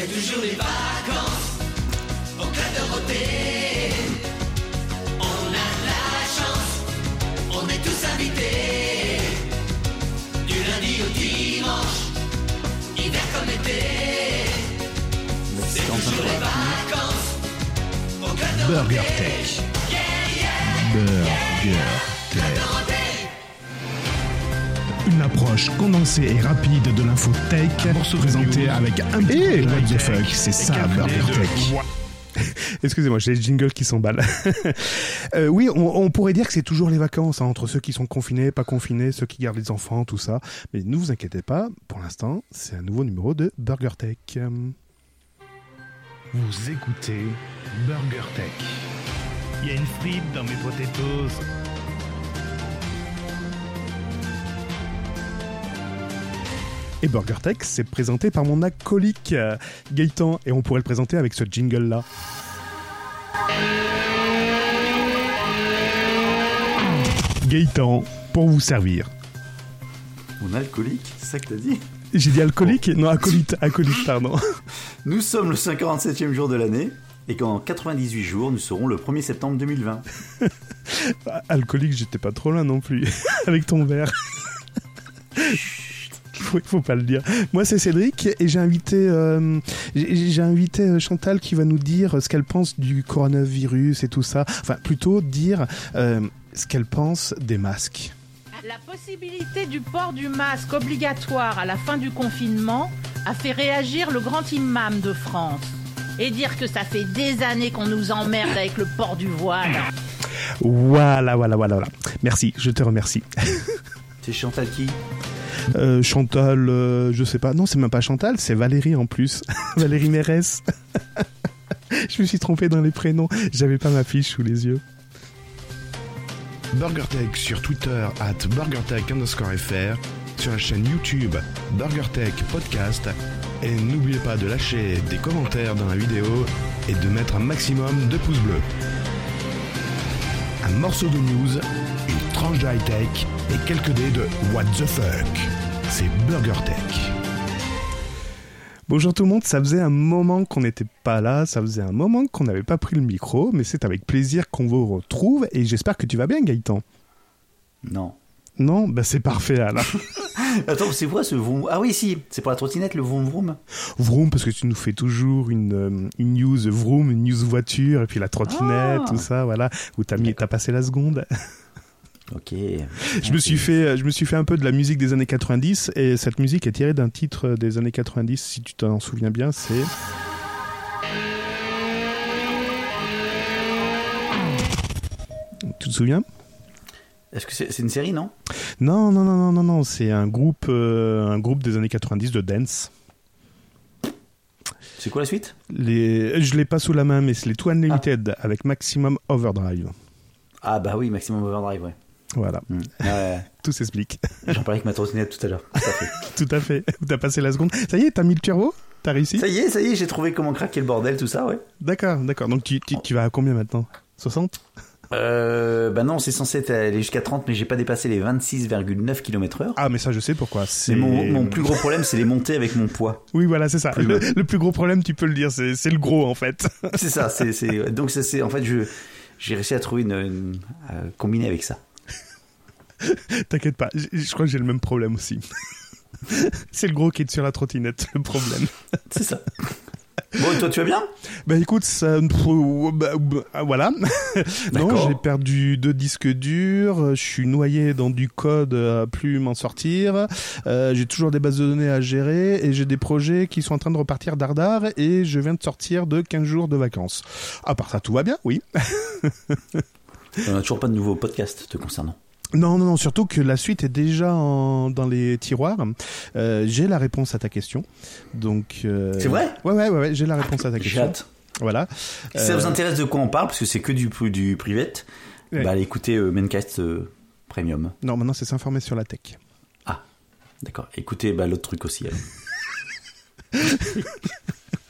C'est toujours les vacances au club Dorothée. On a la chance, on est tous invités. Du lundi au dimanche, hiver comme été. C'est toujours les vacances au club Burger Dorothée. Tech. Yeah, yeah, Burger approche condensée et rapide de l'info tech, présentée avec un petit peu de what the fuck, c'est ça Burger Tech. Excusez-moi, j'ai les jingles qui s'emballent. Euh, oui, on, on pourrait dire que c'est toujours les vacances, hein, entre ceux qui sont confinés, pas confinés, ceux qui gardent les enfants, tout ça. Mais ne vous inquiétez pas, pour l'instant, c'est un nouveau numéro de Burger Tech. Vous écoutez Burger Tech. Il y a une frite dans mes potatoes. Et Burger Tech, c'est présenté par mon acolyte euh, Gaëtan, et on pourrait le présenter avec ce jingle-là. Gaëtan, pour vous servir. Mon alcoolique, c'est ça que t'as dit J'ai dit alcoolique Non, acolyte, acolyte, pardon. Nous sommes le 147e jour de l'année et qu'en 98 jours, nous serons le 1er septembre 2020. Alcoolique, j'étais pas trop loin non plus, avec ton verre. faut, faut pas le dire. Moi, c'est Cédric et j'ai invité, euh, j'ai invité euh, Chantal qui va nous dire ce qu'elle pense du coronavirus et tout ça. Enfin, plutôt dire euh, ce qu'elle pense des masques. La possibilité du port du masque obligatoire à la fin du confinement a fait réagir le grand imam de France. Et dire que ça fait des années qu'on nous emmerde avec le port du voile. Voilà, voilà, voilà, voilà. Merci, je te remercie. C'est Chantal qui? Euh, Chantal, euh, je sais pas. Non, c'est même pas Chantal, c'est Valérie en plus. Valérie Mérès. je me suis trompé dans les prénoms. J'avais pas ma fiche sous les yeux. BurgerTech sur Twitter at BurgerTech underscore FR, sur la chaîne YouTube BurgerTech Podcast, et n'oubliez pas de lâcher des commentaires dans la vidéo et de mettre un maximum de pouces bleus. Un morceau de news, une tranche de high-tech et quelques dés de What the fuck. C'est BurgerTech. Bonjour tout le monde, ça faisait un moment qu'on n'était pas là, ça faisait un moment qu'on n'avait pas pris le micro, mais c'est avec plaisir qu'on vous retrouve et j'espère que tu vas bien Gaëtan. Non. Non, bah c'est parfait alors. Attends, c'est quoi ce vroom? Ah oui, si, c'est pour la trottinette le vroom vroom Vroom parce que tu nous fais toujours une, euh, une news vroom, une news voiture et puis la trottinette, Ah. tout ça, voilà, où t'as mis, t'as passé la seconde. Ok. Je me suis fait, je me suis fait un peu de la musique des années 90 et cette musique est tirée d'un titre des années 90, si tu t'en souviens bien, c'est. Tu te souviens? Est-ce que c'est c'est une série, non? Non, non, non, non, non, non, c'est un groupe, euh, un groupe des années 90 de dance. C'est quoi la suite? Les, je l'ai pas sous la main, mais c'est les Two Unlimited avec Maximum Overdrive. Ah bah oui, Maximum Overdrive, ouais. Voilà. Ouais, tout s'explique. J'en parlais avec ma trottinette tout à l'heure. Tout à fait. tout à fait. T'as passé la seconde. Ça y est, t'as mis le turbo? T'as réussi? Ça y est, ça y est, j'ai trouvé comment craquer le bordel, tout ça, ouais. D'accord, d'accord. Donc tu, tu, tu vas à combien maintenant? 60 Euh, bah non, c'est censé aller jusqu'à 30, mais j'ai pas dépassé les 26,9 km heure. Ah, mais ça, je sais pourquoi. C'est mon, mon plus gros problème, c'est les montées avec mon poids. Oui, voilà, c'est ça. Plus Le, plus gros problème, tu peux le dire, c'est le gros en fait. C'est ça, c'est, donc ça, c'est, en fait, je, j'ai réussi à trouver une, une à combiner avec ça. T'inquiète pas, je crois que j'ai le même problème aussi. c'est le gros qui est sur la trottinette, le problème. C'est ça. Bon, et toi, tu vas bien? Bah écoute, ça, bah, bah, voilà. non, j'ai perdu deux disques durs. Je suis noyé dans du code à plus m'en sortir. euh, j'ai toujours des bases de données à gérer et j'ai des projets qui sont en train de repartir dardard et je viens de sortir de 15 jours de vacances. À part ça, tout va bien, oui. On a toujours pas de nouveau podcast te concernant. Non, non, non, surtout que la suite est déjà en- dans les tiroirs. Euh, j'ai la réponse à ta question. Donc. euh, C'est vrai? Ouais, ouais, ouais, ouais, j'ai la réponse à ta question. hâte. Voilà. Si ça Euh, vous intéresse de quoi on parle, parce que c'est que du, du private, Ouais. bah allez écouter Mencast Premium. Non, maintenant c'est s'informer sur la tech. D'accord. Écoutez bah, l'autre truc aussi. alors.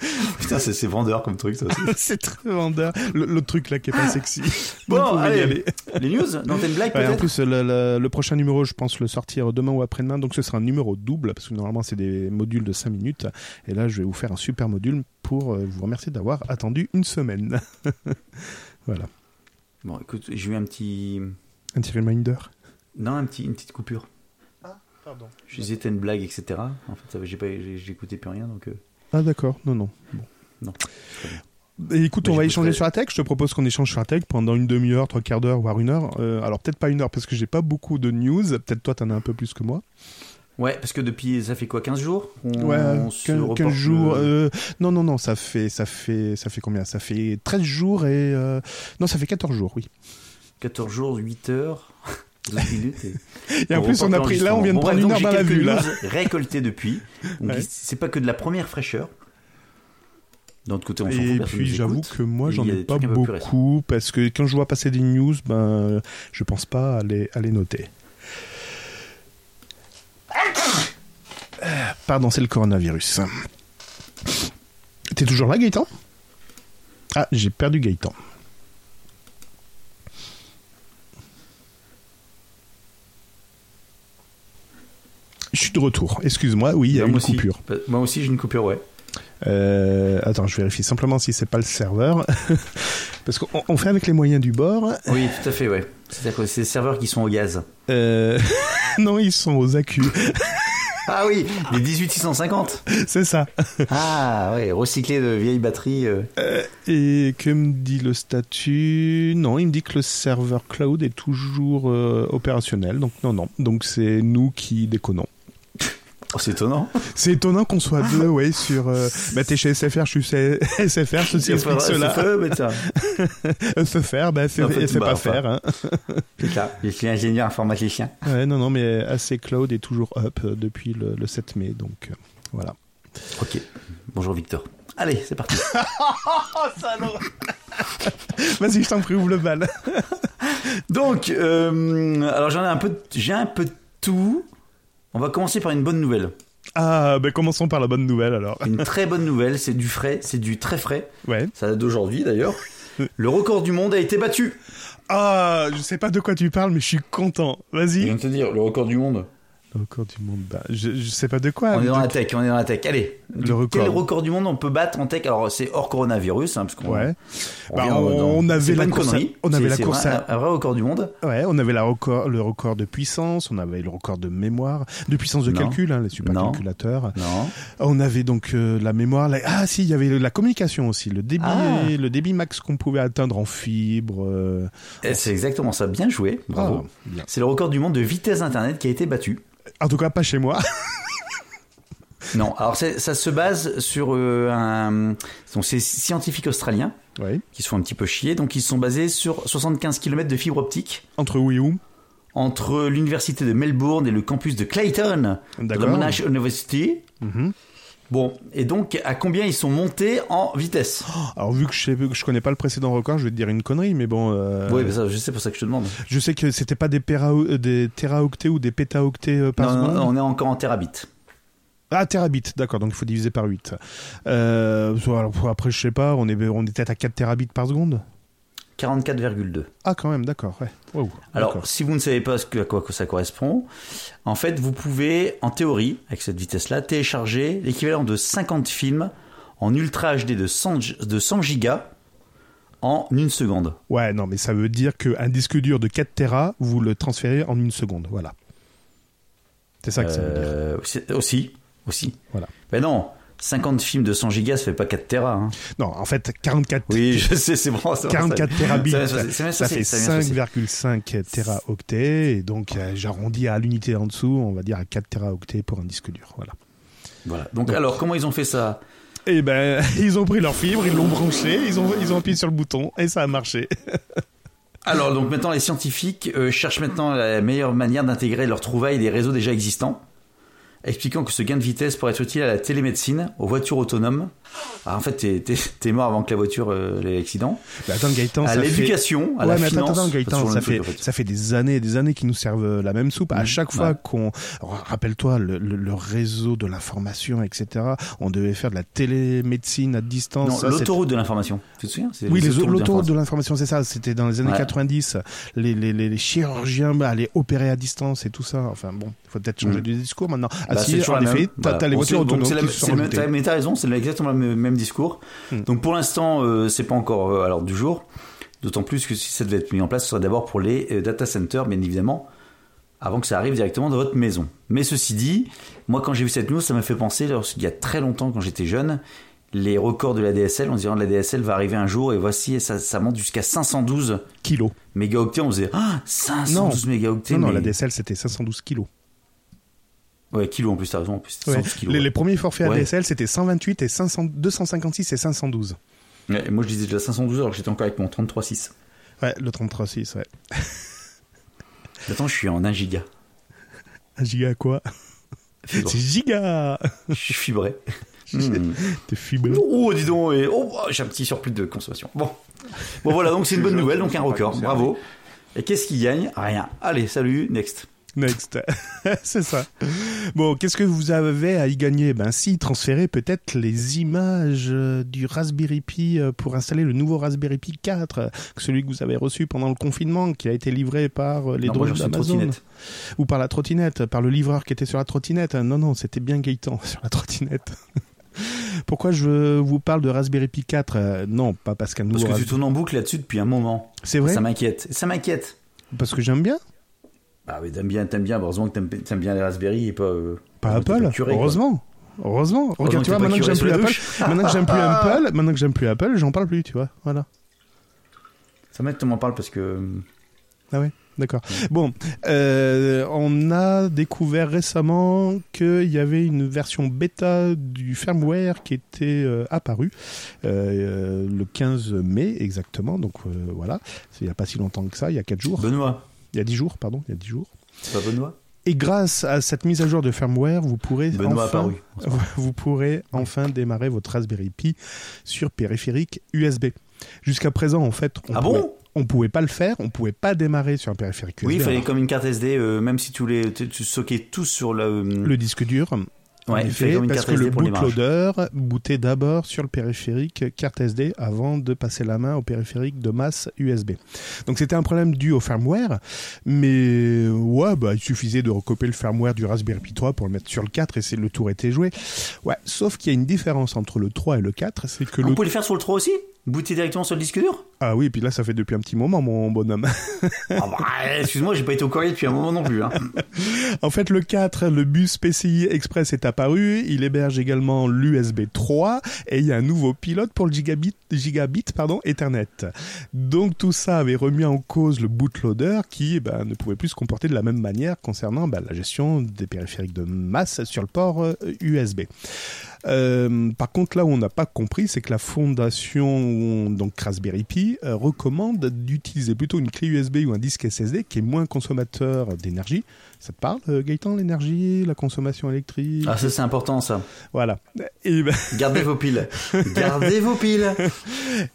Putain, c'est c'est vendeur comme truc, ça aussi. c'est très vendeur. Le- L'autre truc là qui est pas sexy. Vous Bon, allez, aller. les news dans Ten Black Ouais, en plus, le, le- le prochain numéro, je pense le sortir demain ou après-demain, donc ce sera un numéro double, parce que normalement c'est des modules de 5 minutes. Et là, je vais vous faire un super module pour euh, vous remercier d'avoir attendu une semaine. voilà. Bon, écoute, j'ai eu un petit. Un petit reminder. Non, un petit, une petite coupure. Pardon. Je disais t'as une blague, etc. En fait, ça, j'ai pas, j'ai- j'écoutais plus rien, donc. euh, Ah d'accord, non, non. Bon. Non, très Et écoute, on va échanger sur la tech. Je te propose qu'on échange sur la tech pendant une demi-heure, trois quarts d'heure, voire une heure. Euh, alors peut-être pas une heure parce que j'ai pas beaucoup de news. Peut-être toi t'en as un peu plus que moi. Ouais, parce que depuis, ça fait quoi, 15 jours Ouais, on se 15, reporte jours. le- euh, non, non, non, ça fait, ça fait, ça fait combien? Ça fait 13 jours et euh, non, ça fait 14 jours, oui. 14 jours, 8 heures, 12 minutes. Et, Et en plus, on a pris, là, on vient de Bon, prendre bref, une heure dans la vue, là. news récoltées depuis. Ouais. c'est pas que de la première fraîcheur. D'un autre côté, on s'en. Et puis j'avoue que moi j'en ai pas beaucoup parce que quand je vois passer des news, ben je pense pas à les, à les noter. Euh, Pardon, c'est le coronavirus. T'es toujours là, Gaëtan? Ah, j'ai perdu Gaëtan. Je suis de retour. Excuse-moi, oui, il y a Non, une moi aussi. coupure. Bah, Moi aussi, j'ai une coupure, ouais. Euh, attends, je vérifie simplement si c'est pas le serveur. Parce qu'on on fait avec les moyens du bord. Oui, tout à fait, ouais. C'est à cause c'est les serveurs qui sont au gaz. Euh, non, ils sont aux accus. Ah oui, les 18650. c'est ça. Ah ouais, recyclés de vieilles batteries. euh. Et que me dit le statut? Non, il me dit que le serveur cloud est toujours opérationnel. Donc non, non. Donc c'est nous qui déconnons. Oh, c'est étonnant. C'est étonnant qu'on soit deux, ouais, sur. Euh, bah t'es chez SFR, je suis chez SFR, ceci explique cela. Ça. SFR, bah c'est En fait, c'est bah, pas enfin. faire. Hein. C'est ça. Je suis ingénieur informaticien. Ouais, non, non, mais AC Cloud est toujours up euh, depuis le, le 7 mai, donc euh, voilà. Ok. Bonjour Victor. Allez, c'est parti. Vas-y, je t'en prie, ouvre le bal. Donc, euh, alors j'en ai un peu, de- j'ai un peu de tout. On va commencer par une bonne nouvelle. Ah, ben commençons par la bonne nouvelle alors. Une très bonne nouvelle, c'est du frais, c'est du très frais. Ouais. Ça date d'aujourd'hui d'ailleurs. Le record du monde a été battu. Ah, je sais pas de quoi tu parles, mais je suis content. Je Vas-y. viens de te dire, le record du monde. Le record du monde, bah, je, je sais pas de quoi. On est dans la tech, on est dans la tech. Allez, Le record. quel record du monde on peut battre en tech? Alors c'est hors coronavirus, hein, parce qu'on Ouais. on, Bah, vient on- dans- on avait la course à- on avait C'est- la c'est course vrai, à- un, vrai record du monde. Ouais, on avait la record, le record de puissance, on avait le record de mémoire, de puissance de Non. calcul, hein, les supercalculateurs. Non. On avait donc euh, la mémoire. la- Ah si, il y avait la communication aussi, le débit, Ah. le débit max qu'on pouvait atteindre en fibre. euh, Et C'est exactement ça. Bien joué. Bravo. ah. C'est le record du monde de vitesse internet qui a été battu. En tout cas, pas chez moi. Non, alors ça se base sur euh, un. Donc c'est scientifiques australiens ouais. qui se font un petit peu chier. Donc ils se sont basés sur 75 km de fibre optique Entre oui ou. entre l'université de Melbourne et le campus de Clayton de la. Monash University. Mhm. Bon, et donc à combien ils sont montés en vitesse? Alors vu que je, sais, vu que je connais pas le précédent record, je vais te dire une connerie, mais bon. euh, Oui, mais ça, je sais pour ça que je te demande. Je sais que c'était pas des, péra- des téraoctets ou des pétaoctets euh, par Non, non, seconde. non, on est encore en terabits. Ah, terabits, d'accord, donc il faut diviser par 8. Euh, alors, après, je sais pas, on est, on est peut-être à 4 terabits par seconde? 44,2. Ah, quand même, d'accord, ouais. Wow, Alors, si vous ne savez pas ce que, à quoi que ça correspond, en fait, vous pouvez, en théorie, avec cette vitesse-là, télécharger l'équivalent de 50 films en Ultra HD de 100, gi- de 100 gigas en une seconde. Ouais, non, mais ça veut dire qu'un disque dur de 4 Tera, vous le transférez en une seconde, voilà. C'est ça que ça veut dire. Euh, c'est- aussi, aussi. Voilà. Mais non, 50 films de 100 gigas, ça fait pas 4 Tera. Hein. Non, en fait, 44, Oui, je sais, c'est bon. c'est bon, 44 ça- terabits, ça- fait ça vient se passer. 5,5 téraoctets, et donc euh, j'arrondis à l'unité en dessous, on va dire à 4 téraoctets pour un disque dur, voilà. Voilà. Donc, alors, comment ils ont fait ça? Et ben, ils ont pris leur fibre, ils l'ont branché, ils ont, ils ont appuyé sur le bouton, et ça a marché. Alors, donc maintenant, les scientifiques euh, cherchent maintenant la meilleure manière d'intégrer leurs trouvailles des réseaux déjà existants. Expliquant que ce gain de vitesse pourrait être utile à la télémédecine, aux voitures autonomes. Ah, en fait, t'es- t'es t'es mort avant que la voiture euh, ait l'accident. Bah, attends, Gaëtan, À ça fait- l'éducation, à ouais, la mais finance. attends, attends, Gaëtan, ça fait, truc, en fait. ça fait des années et des années qu'ils nous servent la même soupe. À Mhm. chaque fois Ouais. qu'on, rappelle-toi, le, le- le réseau de l'information, etc. On devait faire de la télémédecine à distance. Non, Ça, c'est- l'autoroute de l'information. Tu te souviens? C'est Oui, les, l'autoroute de l'information, c'est ça. C'était dans les années Ouais. 90. Les, les, les, les chirurgiens bah, allaient opérer à distance et tout ça. Enfin bon, il faut peut-être changer Mhm. de discours maintenant. Ah Bah, si, en la effet, t'as Voilà. les Bon, voitures autonomes la qui se sont Mais t'as raison, c'est exactement le même discours. Hmm. Donc pour l'instant, euh, c'est pas encore euh, à l'ordre du jour. D'autant plus que si ça devait être mis en place, ce serait d'abord pour les euh, data centers, bien évidemment, avant que ça arrive directement dans votre maison. Mais ceci dit, moi quand j'ai vu cette news, ça m'a fait penser, lorsqu'il y a très longtemps, quand j'étais jeune, les records de la DSL, en se disant la DSL va arriver un jour et voici, ça, ça monte jusqu'à 512 Kilos. mégaoctets. On faisait ah 512 mégaoctets. Non, non, mais- la DSL c'était 512 kilos. Ouais, kilos en plus, t'as raison, en plus, Ouais. 112 kilos. Les, les premiers forfaits. ADSL c'était 128 et 500, 256 et 512. Ouais, et moi je disais déjà 512 alors que j'étais encore avec mon 33.6. Ouais, le 33.6, ouais. Attends, je suis en 1 giga. Un giga quoi? C'est giga Je suis fibré. Hmm. T'es fibré. Oh, dis donc, et- oh, j'ai un petit surplus de consommation. Bon, bon voilà, donc c'est une bonne nouvelle, donc un record, bravo. Et qu'est-ce qu'il gagne? Rien. Allez, salut, next. Next. c'est ça. Bon, qu'est-ce que vous avez à y gagner? Ben si, transférer peut-être les images euh, du Raspberry Pi euh, pour installer le nouveau Raspberry Pi 4, euh, celui que vous avez reçu pendant le confinement, qui a été livré par les Non, drones d'Amazon. trottinette. Ou par la trottinette, par le livreur qui était sur la trottinette. Non, non, c'était bien Gaëtan sur la trottinette. Pourquoi je vous parle de Raspberry Pi 4 Euh, Non, pas parce qu'un Parce nouveau... que tu tournes en boucle là-dessus depuis un moment. C'est vrai Ça m'inquiète. Ça m'inquiète. Parce que j'aime bien Ah oui, t'aimes bien, t'aimes bien. Heureusement que t'aimes, bien les Raspberry et pas. euh, Pas Apple, curé, heureusement. Heureusement. Heureusement Regarde, tu vois, maintenant que j'aime plus Apple, maintenant que j'aime plus Apple, maintenant que j'aime plus Apple, j'en parle plus, tu vois. Voilà. Ça m'aide que tu m'en parles parce que. euh, Ah ouais, d'accord. Bon, euh, on a découvert récemment qu'il y avait une version bêta du firmware qui était euh, apparue euh, le 15 mai exactement. Donc voilà, il n'y a pas si longtemps que ça, il y a 4 jours. Benoît. Il y a 10 jours, pardon, il y a 10 jours. C'est pas Benoît? Et grâce à cette mise à jour de firmware, vous pourrez Benoît enfin, apparu. vous pourrez enfin démarrer votre Raspberry Pi sur périphérique USB. Jusqu'à présent, en fait, on Ah pouvait, bon? on pouvait pas le faire, on pouvait pas démarrer sur un périphérique USB. Oui, il fallait Alors, comme une carte SD, euh, même si tu les, tu, tu stockais tous sur le. euh, le disque dur. En ouais, il fallait effet, une parce carte que le bootloader bootait d'abord sur le périphérique carte SD avant de passer la main au périphérique de masse USB. Donc c'était un problème dû au firmware, mais ouais, bah, il suffisait de recopier le firmware du Raspberry Pi 3 pour le mettre sur le 4 et c'est le tour était joué. Ouais, sauf qu'il y a une différence entre le 3 et le 4, c'est que On le peut le faire sur le 3 aussi? Booter directement sur le disque dur? Ah oui, puis là ça fait depuis un petit moment mon bonhomme. Ah bah, excuse-moi, j'ai pas été au courrier depuis un moment non plus. Hein. En fait, le 4, le bus PCI Express est apparu. Il héberge également l'USB 3 et il y a un nouveau pilote pour le gigabit, gigabit pardon, Ethernet. Donc tout ça avait remis en cause le bootloader qui eh ben, ne pouvait plus se comporter de la même manière concernant ben, la gestion des périphériques de masse sur le port euh, USB. Euh, par contre, là où on n'a pas compris, c'est que la fondation donc Raspberry Pi euh, recommande d'utiliser plutôt une clé USB ou un disque SSD qui est moins consommateur d'énergie. Ça te parle, euh, Gaëtan, l'énergie, la consommation électrique? Ah, ça c'est important ça. Voilà. Et, ben, Gardez vos piles. Gardez vos piles.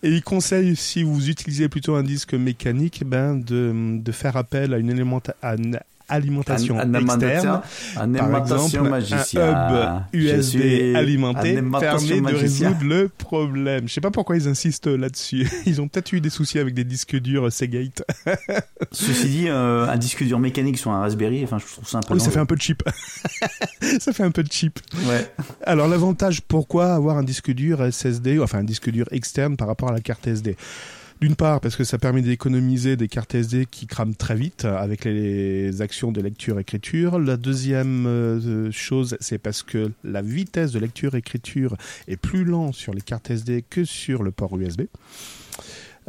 et il conseille, si vous utilisez plutôt un disque mécanique, ben, de, de faire appel à une élémenta- à une alimentation Un- un externe. Un Par exemple, magicien. un hub USB alimenté permet de résoudre le problème. Je sais pas pourquoi ils insistent là-dessus. Ils ont peut-être eu des soucis avec des disques durs Seagate. Ceci dit, euh, un disque dur mécanique sur un Raspberry, enfin, je trouve ça un peu. Oui, ça fait un peu de cheap. ça fait un peu de cheap. Ouais. Alors l'avantage, pourquoi avoir un disque dur SSD, enfin un disque dur externe par rapport à la carte SD d'une part, parce que ça permet d'économiser des cartes SD qui crament très vite euh, avec les actions de lecture-écriture. La deuxième euh, chose, c'est parce que la vitesse de lecture-écriture est plus lente sur les cartes SD que sur le port USB.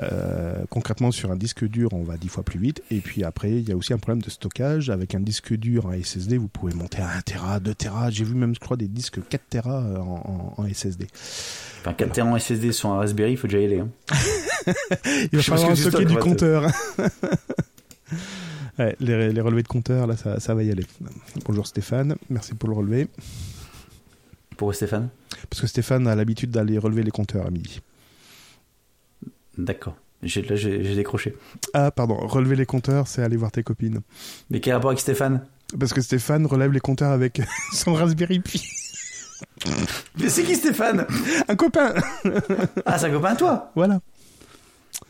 Euh, concrètement, sur un disque dur, on va 10 fois plus vite. Et puis après, il y a aussi un problème de stockage. Avec un disque dur en SSD, vous pouvez monter à 1 Tera, 2 Tera. J'ai vu même, je crois, des disques 4 Tera euh, en, en- en SSD. Enfin, 4 terrains en SSD sur un Raspberry, il faut déjà y aller. Hein. Il va falloir stocker stockes, du compteur. Ouais, les, les relevés de compteur, là, ça, ça va y aller. Bonjour Stéphane, merci pour le relevé. Pour Stéphane? Parce que Stéphane a l'habitude d'aller relever les compteurs à midi. D'accord. J'ai- Là, j'ai décroché. Ah, pardon, relever les compteurs, c'est aller voir tes copines. Mais quel rapport avec Stéphane? Parce que Stéphane relève les compteurs avec son Raspberry Pi. Mais c'est qui Stéphane? Un copain Ah, c'est un copain à toi? Voilà,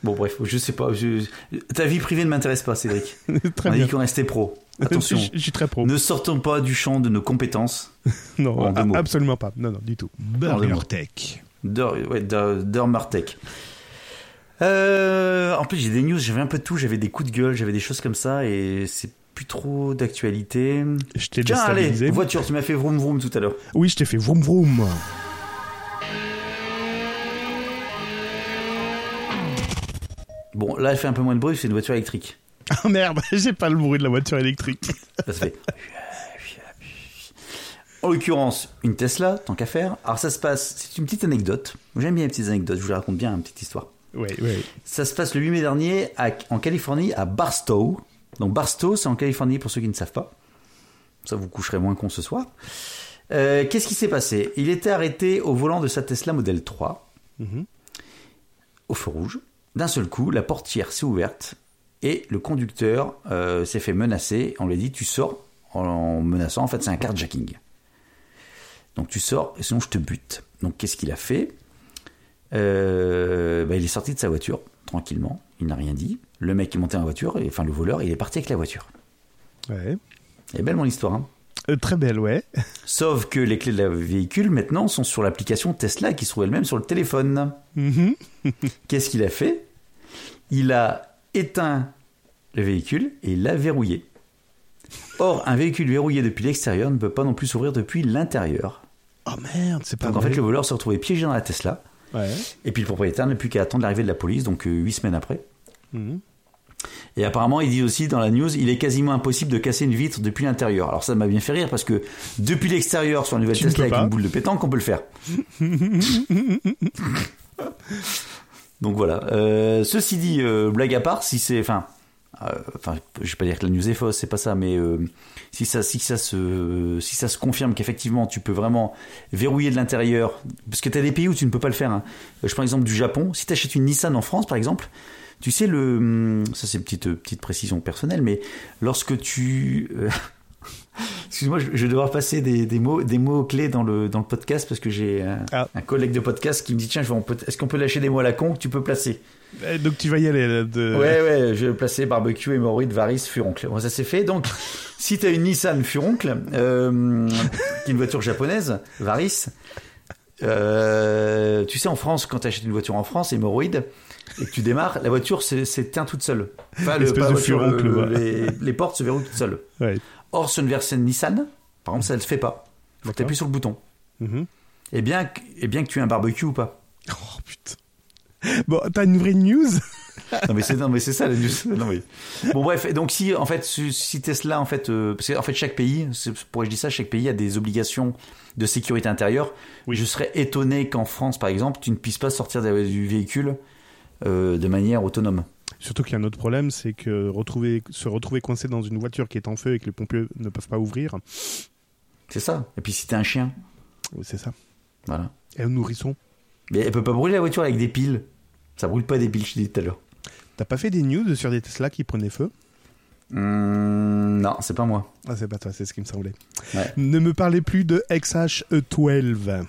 Bon, bref, je sais pas. je- Ta vie privée ne m'intéresse pas, Cédric. très On a bien. dit qu'on restait pro. Attention. je, je suis très pro. Ne sortons pas du champ de nos compétences. Non, absolument pas. Non, non, du tout. Burger Tech. D'Or ouais. Euh, en plus, j'ai des news, j'avais un peu de tout, j'avais des coups de gueule, j'avais des choses comme ça, et c'est plus trop d'actualité. Je t'ai Tiens, allez, voiture, tu m'as fait vroom vroom tout à l'heure. Oui, je t'ai fait vroom vroom. Bon, là, elle fait un peu moins de bruit, c'est une voiture électrique. Ah merde, j'ai pas le bruit de la voiture électrique. Ça se fait. En l'occurrence, une Tesla, tant qu'à faire. Alors, ça se passe, c'est une petite anecdote. J'aime bien les petites anecdotes, je vous la raconte bien, une petite histoire. Oui. Ça se passe le 8 mai dernier en Californie, à Barstow. Donc Barstow, c'est en Californie pour ceux qui ne savent pas. Ça vous coucherez moins con ce soir. Euh, Qu'est-ce qui s'est passé? Il était arrêté au volant de sa Tesla Model 3, Mhm. au feu rouge. D'un seul coup, la portière s'est ouverte et le conducteur euh, s'est fait menacer. On lui a dit Tu sors en menaçant. En fait, c'est un carjacking. Donc tu sors, et sinon je te bute. Donc qu'est-ce qu'il a fait? Euh, bah, Il est sorti de sa voiture, tranquillement. Il n'a rien dit. Le mec est monté la voiture, et, enfin le voleur, il est parti avec la voiture. Ouais. Elle est belle mon histoire. Hein Euh, très belle, ouais. Sauf que les clés de la véhicule maintenant sont sur l'application Tesla qui se trouve elle-même sur le téléphone. Mhm. Qu'est-ce qu'il a fait? Il a éteint le véhicule et il l'a verrouillé. Or, un véhicule verrouillé depuis l'extérieur ne peut pas non plus s'ouvrir depuis l'intérieur. Oh merde, c'est pas Donc en fait, le voleur s'est retrouvé piégé dans la Tesla. Ouais. Et puis le propriétaire n'a plus qu'à attendre l'arrivée de la police, donc euh, huit semaines après. Mhm. Et apparemment, il dit aussi dans la news, il est quasiment impossible de casser une vitre depuis l'intérieur. Alors ça m'a bien fait rire parce que depuis l'extérieur sur une nouvelle Tu Tesla avec une boule de pétanque, on peut le faire. Donc voilà. Euh, ceci dit, euh, blague à part, si c'est, enfin, enfin, je vais pas dire que la news est fausse, c'est pas ça, mais euh, si ça, si ça se, si ça se confirme qu'effectivement tu peux vraiment verrouiller de l'intérieur, parce que tu as des pays où tu ne peux pas le faire. hein. Je prends l'exemple du Japon. Si tu achètes une Nissan en France, par exemple, tu sais le, hum, ça c'est une petite petite précision personnelle, mais lorsque tu euh, Excuse-moi, je vais devoir passer des, des mots, des mots clés dans le, dans le podcast parce que j'ai un, Ah. un collègue de podcast qui me dit tiens, est-ce qu'on peut lâcher des mots à la con que tu peux placer? Euh, Donc tu vas y aller. là, De... Ouais, ouais, je vais placer barbecue, hémorroïde, varice, furoncle. Bon, ça c'est fait. Donc, si tu as une Nissan furoncle, euh, qui est une voiture japonaise, varice, euh, tu sais, en France, quand tu achètes une voiture en France, hémorroïde, et que tu démarres, la voiture s'é- s'éteint toute seule. Enfin, Espèce pas de voiture, furoncle, le- les, les portes se verrouillent toutes seules. Ouais. Or, sur une version Nissan, par exemple, ça ne le fait pas. Faut que D'accord. t'appuies sur le bouton. Mhm. Et bien, que- et bien que tu aies un barbecue ou pas. Oh putain. Bon, t'as une vraie news? Non mais c'est non mais c'est ça la news. Non mais bon bref donc si en fait si Tesla en fait euh, parce qu'en fait chaque pays pourquoi je dis ça chaque pays a des obligations de sécurité intérieure. Oui. Je serais étonné qu'en France par exemple tu ne puisses pas sortir du véhicule euh, de manière autonome. Surtout qu'il y a un autre problème, c'est que retrouver, se retrouver coincé dans une voiture qui est en feu et que les pompiers ne peuvent pas ouvrir, C'est ça. Et puis si t'es un chien, c'est ça. voilà. Et un nourrisson. Mais elle peut pas brûler la voiture avec des piles. Ça brûle pas des piles, je dit tout à l'heure. T'as pas fait des news sur des Tesla qui prenaient feu? Hum, non, c'est pas moi. Ah, c'est pas toi, c'est ce qui me semblait. Ouais. Ne me parlez plus de XH12.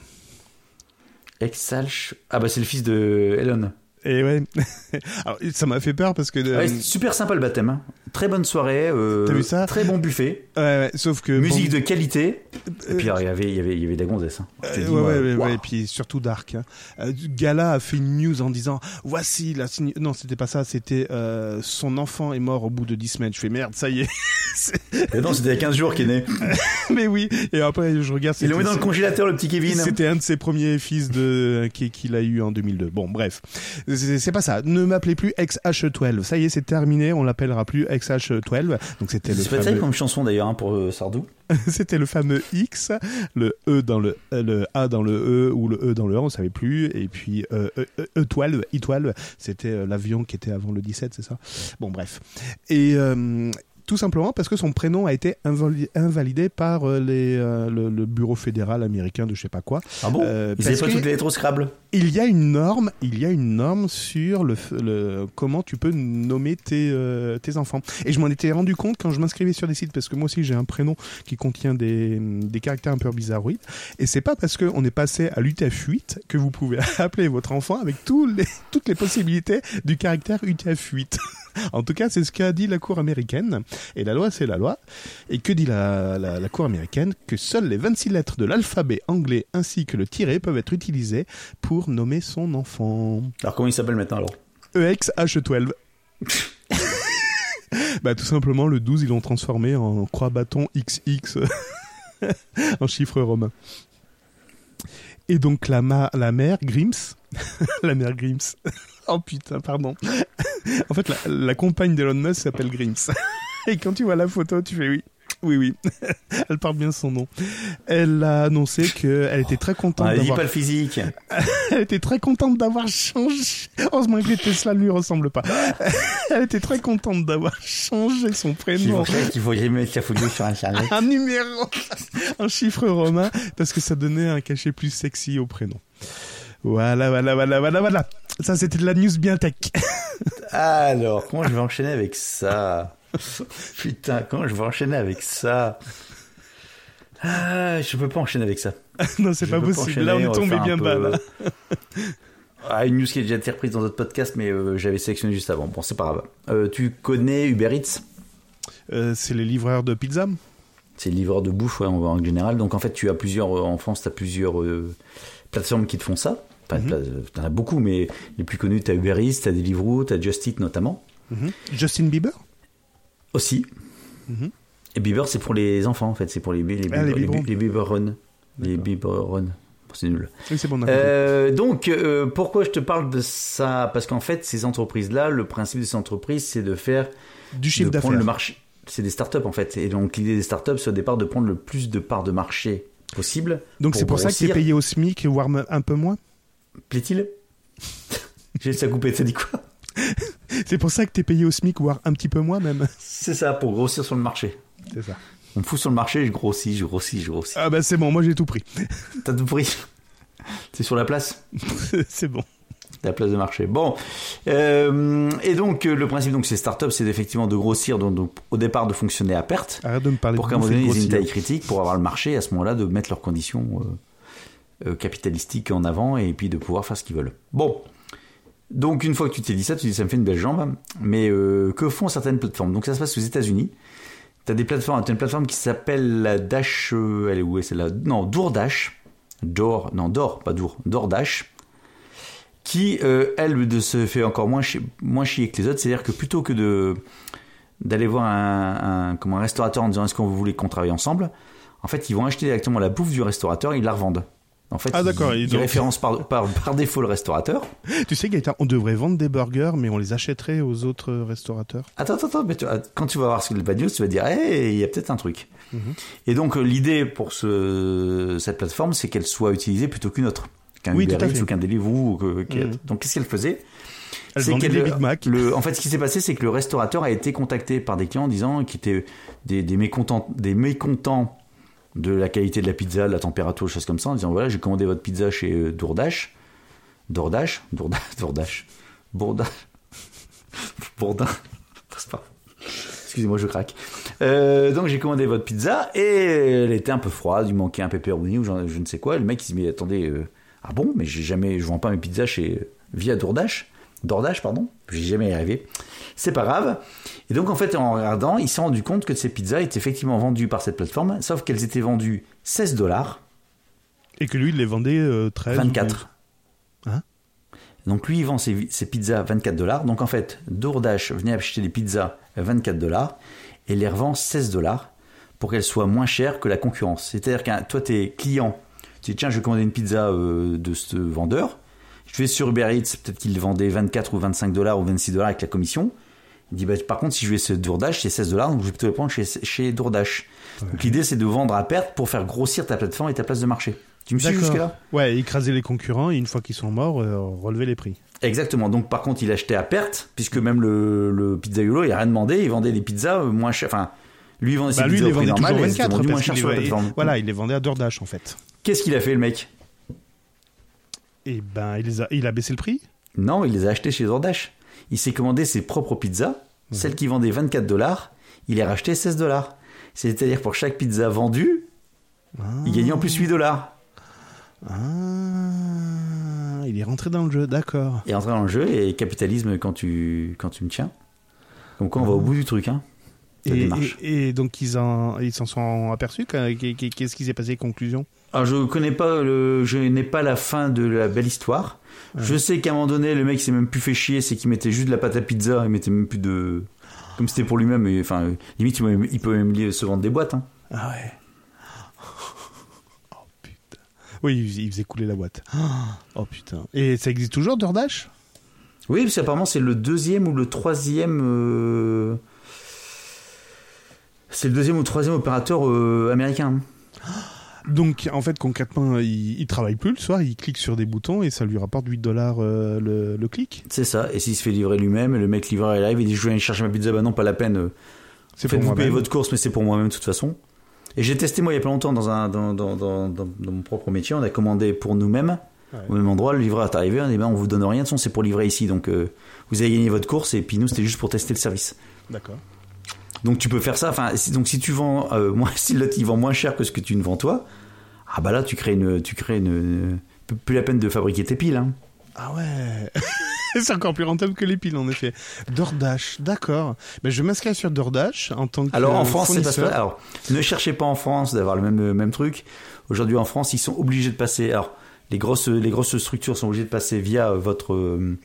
Exalch. Ah bah c'est le fils de Elon. Et ouais. Alors, ça m'a fait peur parce que. euh, Ouais, c'est super sympa le baptême. hein. Très bonne soirée. euh, T'as vu ça Très bon buffet. ouais, ouais, sauf que. Musique bon, de qualité. Et puis euh, alors, il y avait, il y avait, il y avait de la gonzesse. hein. Euh, dit, ouais, ouais, ouais, et puis surtout Dark. Hein. Euh, Gala a fait une news en disant voici la sign- non c'était pas ça c'était euh, son enfant est mort au bout de 10 semaines je fais merde ça y est Mais non, c'était il y a 15 jours qu'il est né. mais oui et après je regarde Il l'a mis dans le congélateur, le petit Kevin. c'était un de ses premiers fils de qui- qu'il a eu en 2002 bon bref c'est c'est pas ça ne m'appelez plus XH12 ça y est c'est terminé on l'appellera plus XH12 donc c'était le C'est fameux comme chanson d'ailleurs hein, pour euh, Sardou. c'était le fameux X, le E dans le le A dans le E ou le E dans le A, on savait plus. Et puis euh, E, E, étoile, étoile, c'était euh, l'avion qui était avant le 17, c'est ça? Bon bref. Et euh, Tout simplement parce que son prénom a été invali- invalidé par euh, les, euh, le, le bureau fédéral américain de je sais pas quoi. Ah bon? Euh, Ils parce avaient pas que- toutes les lettres au Scrabble? Il y a une norme, il y a une norme sur le, le comment tu peux nommer tes, euh, tes enfants. Et je m'en étais rendu compte quand je m'inscrivais sur des sites parce que moi aussi j'ai un prénom qui contient des, des caractères un peu bizarroïdes. Et c'est pas parce qu'on est passé à l'UTF-8 que vous pouvez appeler votre enfant avec tous les, toutes les possibilités du caractère UTF-8. En tout cas, c'est ce qu'a dit la Cour américaine. Et la loi, c'est la loi. Et que dit la, la, la Cour américaine? Que seules les 26 lettres de l'alphabet anglais ainsi que le tiret peuvent être utilisées pour nommer son enfant. Alors comment il s'appelle maintenant alors? E EXH12. bah, tout simplement, le 12, ils l'ont transformé en croix-bâton XX en chiffre romain. Et donc, la, ma- la mère, Grims, la mère Grims. oh putain, pardon. en fait, la, la compagne d'Elon Musk s'appelle Grims. Et quand tu vois la photo, tu fais oui. Oui, oui. Elle porte bien son nom. Elle a annoncé qu'elle était très contente Ah, dis d'avoir pas le physique. elle était très contente d'avoir changé. Heureusement que Tesla ne lui ressemblent pas. Elle était très contente d'avoir changé son prénom. il faut jamais mettre la photo sur Internet. Un numéro, un chiffre romain, parce que ça donnait un cachet plus sexy au prénom. Voilà, voilà, voilà, voilà, voilà. Ça, c'était de la news bien tech. Alors, comment je vais enchaîner avec ça? Putain, comment je vais enchaîner avec ça? Ah, Je peux pas enchaîner avec ça. non, c'est pas possible. Là, on est tombé bien peu- bas, là. Ah, une news qui a déjà été reprise dans d'autres podcasts, mais euh, j'avais sélectionné juste avant. Bon, c'est pas grave. Euh, tu connais Uber Eats? Euh, c'est les livreurs de pizza. C'est le livreur de bouffe ouais, en, général. Donc en fait, tu as plusieurs euh, en France, tu as plusieurs euh, plateformes qui te font ça. Pas Mhm. T'en as beaucoup, mais les plus connus, tu as Uber Eats, tu as Deliveroo, tu as Just Eat notamment. Mhm. Justin Bieber? Aussi. Mhm. Et Bieber, c'est pour les enfants en fait. C'est pour les, les, Ah, les Bieber- les, Bieber Run. Les. Bieber Run. C'est nul. Oui, c'est bon. Euh, donc, euh, pourquoi je te parle de ça? Parce qu'en fait, ces entreprises-là, le principe de ces entreprises, c'est de faire du chiffre d'affaires. le marché. C'est des startups en fait. Et donc, l'idée des startups, c'est au départ de prendre le plus de parts de marché possible. Donc, c'est pour ça que grossir. payé au SMIC, voire un peu moins? Plaît-il J'ai ça coupé, t'as dit quoi C'est pour ça que tu es payé au SMIC, voire un petit peu moins même. C'est ça, pour grossir sur le marché. C'est ça. On me fout sur le marché, je grossis, je grossis, je grossis. Ah bah c'est bon, moi j'ai tout pris. T'as tout pris C'est sur la place c'est bon. la place de marché. Bon, Euh, et donc euh, le principe donc ces startups, c'est effectivement de grossir, donc, donc, au départ de fonctionner à perte, Arrête de me parler pour de qu'à un moment donné ils aient une taille critique pour avoir le marché, à ce moment-là de mettre leurs conditions euh, euh, capitalistiques en avant et puis de pouvoir faire ce qu'ils veulent. Bon, donc une fois que tu t'es dit ça, tu dis ça me fait une belle jambe, mais euh, que font certaines plateformes? Donc ça se passe aux États-Unis. T'as des plateformes, t'as une plateforme qui s'appelle la Dash, euh, elle est où? C'est la non DoorDash, Door, non Door, pas Door, DoorDash, qui elle de se fait encore moins chier, moins chier que les autres. C'est-à-dire que plutôt que d'aller voir un, comment un restaurateur en disant est-ce qu'on voulez qu'on travaille ensemble, en fait ils vont acheter directement la bouffe du restaurateur et ils la revendent. En fait, Ah, d'accord, donc- référencent par, par, par défaut le restaurateur. Tu sais Gaëtan, on devrait vendre des burgers, mais on les achèterait aux autres restaurateurs. Attends, attends, attends, mais tu- quand tu vas voir ce que le bad news, tu vas dire, hey, il y a peut-être un truc. Mhm. Et donc, euh, l'idée pour ce, cette plateforme, c'est qu'elle soit utilisée plutôt qu'une autre. Qu'un Oui, Uber Eats ou qu'un Deliveroo. que- Mhm. Donc, qu'est-ce qu'elle faisait? Elle C'est vendait qu'elle- des Big Mac. le- en fait, ce qui s'est passé, c'est que le restaurateur a été contacté par des clients en disant qu'ils étaient des, des mécontents, des mécontents de la qualité de la pizza, de la température, choses comme ça, en disant voilà, j'ai commandé votre pizza chez euh, DoorDash. DoorDash DoorDash DoorDash Bourdin Bourdin pas- Excusez-moi, je craque. Euh, donc j'ai commandé votre pizza et elle était un peu froide, il manquait un pepperoni ou je ne sais quoi. Le mec il se dit mais attendez, euh, ah bon, mais j'ai jamais, je vends pas mes pizzas chez via DoorDash, DoorDash pardon, j'ai jamais arrivé. C'est pas grave. Et donc en fait en regardant, il s'est rendu compte que ces pizzas étaient effectivement vendues par cette plateforme, sauf qu'elles étaient vendues 16 dollars, Et que lui, il les vendait euh, 13 ou 24. Hein? Donc lui il vend ses, ses pizzas 24 dollars. Donc en fait DoorDash venait acheter des pizzas à 24 dollars et les revend 16 dollars pour qu'elles soient moins chères que la concurrence. C'est-à-dire que toi t'es client, tu dis tiens je vais commander une pizza euh, de ce vendeur. Je vais sur Uber Eats, peut-être qu'il vendait 24 ou 25 dollars ou 26 dollars avec la commission. Il dit bah, par contre si je vais sur DoorDash c'est 16 dollars donc je vais plutôt les prendre chez, chez DoorDash. Donc l'idée c'est de vendre à perte pour faire grossir ta plateforme et ta place de marché. Tu me suis jusque-là? Ouais, écraser les concurrents et une fois qu'ils sont morts, euh, relever les prix. Exactement. Donc par contre, il achetait à perte, puisque même le, le pizzaiolo, il a rien demandé, il vendait des pizzas euh, moins chères. Enfin, lui, il vendait ses Bah, lui, il pizzas les au prix vendait normal, toujours et c'était 24 vendu moins cher sur la plateforme. Voilà, il les vendait à DoorDash en fait. Qu'est-ce qu'il a fait, le mec? Et ben, il, les a, il a baissé le prix? Non, il les a achetés chez DoorDash. Il s'est commandé ses propres pizzas, Mhm. celles qui vendaient 24 dollars, il les a racheté 16 dollars. C'est-à-dire pour chaque pizza vendue, il gagnait en plus 8 dollars. Ah, il est rentré dans le jeu, d'accord. Et entrer dans le jeu et capitalisme quand tu, quand tu me tiens. Donc quoi, on va au bout du truc, hein. Et, démarche. et- et donc ils en- ils s'en sont aperçus qu'est- qu'est- Qu'est-ce qui s'est passé Conclusion? Alors je connais pas le, je n'ai pas la fin de la belle histoire. Je sais qu'à un moment donné, le mec s'est même plus fait chier, c'est qu'il mettait juste de la pâte à pizza, il mettait même plus de, comme c'était pour lui-même, enfin, limite il peut même, se vendre des boîtes, hein. Ah ouais. Oh putain. Oui, il faisait- il faisait couler la boîte. Oh putain. Et ça existe toujours DoorDash Oui, parce qu'apparemment c'est le deuxième ou le troisième, euh, c'est le deuxième ou troisième opérateur euh, américain. Donc en fait concrètement, il, il travaille plus le soir, il clique sur des boutons et ça lui rapporte 8 dollars euh, le, le clic. C'est ça. Et s'il se fait livrer lui-même, le mec livreur arrive, il dit je vais aller chercher ma pizza, bah non pas la peine. euh, C'est pour vous payer moi. votre course, mais c'est pour moi-même de toute façon. Et j'ai testé moi il y a pas longtemps dans, un, dans, dans, dans, dans- dans mon propre métier, on a commandé pour nous-mêmes Ouais. au même endroit, le livreur est arrivé, on dit ben, on vous donne rien, de façon c'est pour livrer ici, donc euh, vous avez gagné votre course et puis nous c'était juste pour tester le service. D'accord. Donc tu peux faire ça, enfin si, donc si tu vends euh, moins, si l'autre il vend moins cher que ce que tu ne vends toi, ah bah là tu crées une, tu crées une, une- plus la peine de fabriquer tes piles. Hein. Ah ouais. c'est encore plus rentable que les piles en effet. DoorDash, d'accord. Ben, je vais m'inscrire sur DoorDash en tant que Alors en France, c'est fournisseur. alors ne cherchez pas en France d'avoir le même euh, même truc. Aujourd'hui en France, ils sont obligés de passer. Alors les grosses les grosses structures sont obligées de passer via votre euh,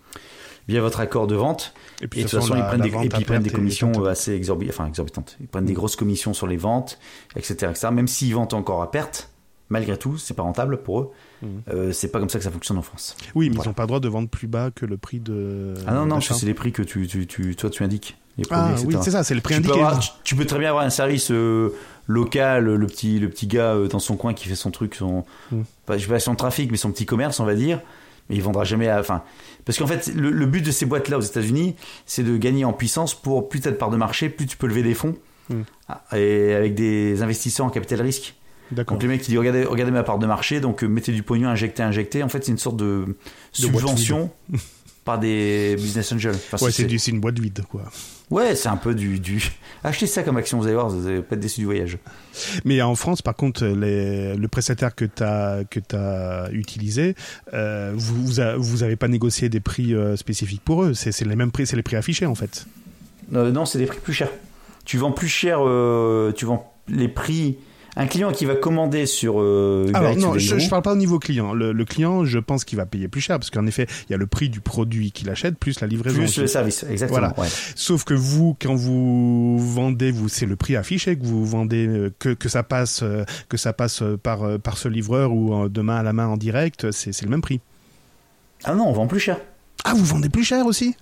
via votre accord de vente. Et puis Et de toute façon, la- ils prennent des, et puis ils prennent commissions euh, assez exorbitantes, enfin exorbitantes. Ils prennent des grosses commissions sur les ventes, etc., etc. Même s'ils vendent encore à perte, malgré tout, c'est pas rentable pour eux. Mhm. Euh, c'est pas comme ça que ça fonctionne en France. Oui, mais ils Voilà. n'ont pas le droit de vendre plus bas que le prix de. ah non non, c'est les prix que tu, tu, tu toi tu indiques. Les produits, Ah etc. oui, c'est ça, c'est le prix tu, peux indiqué. avoir- tu- tu peux très bien avoir un service euh, local, le petit, le petit gars euh, dans son coin qui fait son truc, son, Mm. pas, je sais pas son trafic, mais son petit commerce, on va dire. Mais il vendra jamais à, enfin, parce qu'en fait, le, le but de ces boîtes-là aux États-Unis, c'est de gagner en puissance pour plus t'as de part de marché, plus tu peux lever des fonds, Mm. Ah, et avec des investisseurs en capital risque. Donc les mecs qui disent regardez, regardez ma part de marché, donc euh, mettez du pognon, injectez, injectez. En fait, c'est une sorte de, subvention par des business angels. Enfin, Ouais, c'est- du- c'est une boîte vide, quoi. Ouais, c'est un peu du, du... Achetez ça comme action, vous allez voir, vous allez pas être déçu du voyage. Mais en France, par contre, les, le prestataire que tu as, que as utilisé, euh, vous vous, a- vous avez pas négocié des prix euh, spécifiques pour eux. C'est les mêmes prix, c'est les prix affichés en fait. Euh, non, c'est des prix plus chers. Tu vends plus cher, tu vends les prix. Un client qui va commander sur euh, Uber Alors Eats non, je, je parle pas au niveau client. Le, le client, je pense qu'il va payer plus cher parce qu'en effet, il y a le prix du produit qu'il achète plus la livraison. plus le service, exactement. Voilà. ouais. Sauf que vous, quand vous vendez, vous, c'est le prix affiché que vous vendez, euh, que, que ça passe, euh, que ça passe euh, par, par ce livreur ou de main à la main en direct, c'est c'est le même prix. Ah non, on vend plus cher. Ah, vous vendez plus cher aussi?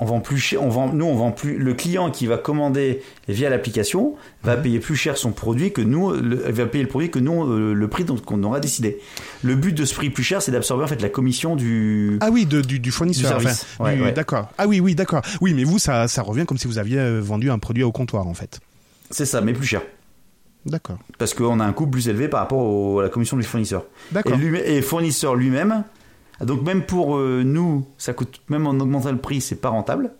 On vend plus cher. On vend, nous, on vend plus. Le client qui va commander via l'application va payer plus cher son produit que nous. Le, va payer le produit que nous, euh, le prix dont qu'on aura décidé. Le but de ce prix plus cher, c'est d'absorber en fait la commission du. Ah oui, de- du, du fournisseur. Du service. enfin, Ouais, du- ouais. D'accord. Ah oui, oui, d'accord. Oui, mais vous, ça, ça revient comme si vous aviez euh, vendu un produit au comptoir, en fait. C'est ça, mais plus cher. D'accord. Parce qu'on a un coût plus élevé par rapport au- à la commission du fournisseur. Et, D'accord. lui, et le fournisseur lui-même, donc même pour euh, nous, ça coûte, même en augmentant le prix, c'est pas rentable.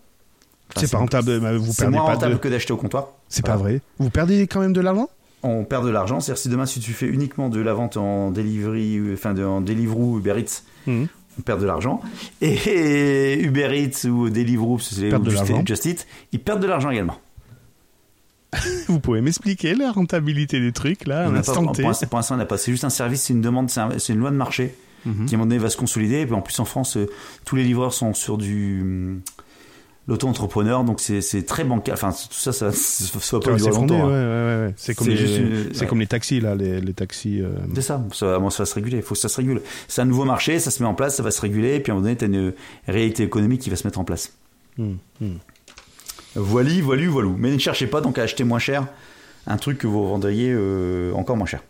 Enfin, C'est pas rentable. Vous C'est perdez moins pas rentable de. que d'acheter au comptoir. C'est Voilà. pas vrai. Vous perdez quand même de l'argent? On perd de l'argent. C'est-à-dire si demain, si tu fais uniquement de la vente en delivery, enfin de, en Deliveroo, Uber Eats, Mhm. on perd de l'argent. Et Uber Eats ou Deliveroo, c'est de Just, Eat, ils perdent de l'argent également. Vous pouvez m'expliquer la rentabilité du truc là, à l'instant T? pour l'instant, on n'a pas. C'est juste un service, c'est une demande, c'est un- c'est une loi de marché. Mhm. qui à un moment donné va se consolider. Et puis en plus en France, euh, tous les livreurs sont sur du hum, l'auto-entrepreneur, donc c'est très bancal. Enfin, tout ça, ça, ça, pas Ouais, durer longtemps. ouais, hein. ouais, ouais, ouais. C'est comme, C'est les, ouais. comme taxis là, les, les taxis. euh, C'est ça, ça, bon, ça va se réguler. Il faut que ça se régule. C'est un nouveau marché, ça se met en place, ça va se réguler, et puis à un moment donné, tu as une réalité économique qui va se mettre en place. hmm, hmm. Voili, voilu, voilou. Mais ne cherchez pas donc à acheter moins cher un truc que vous vendriez euh, encore moins cher.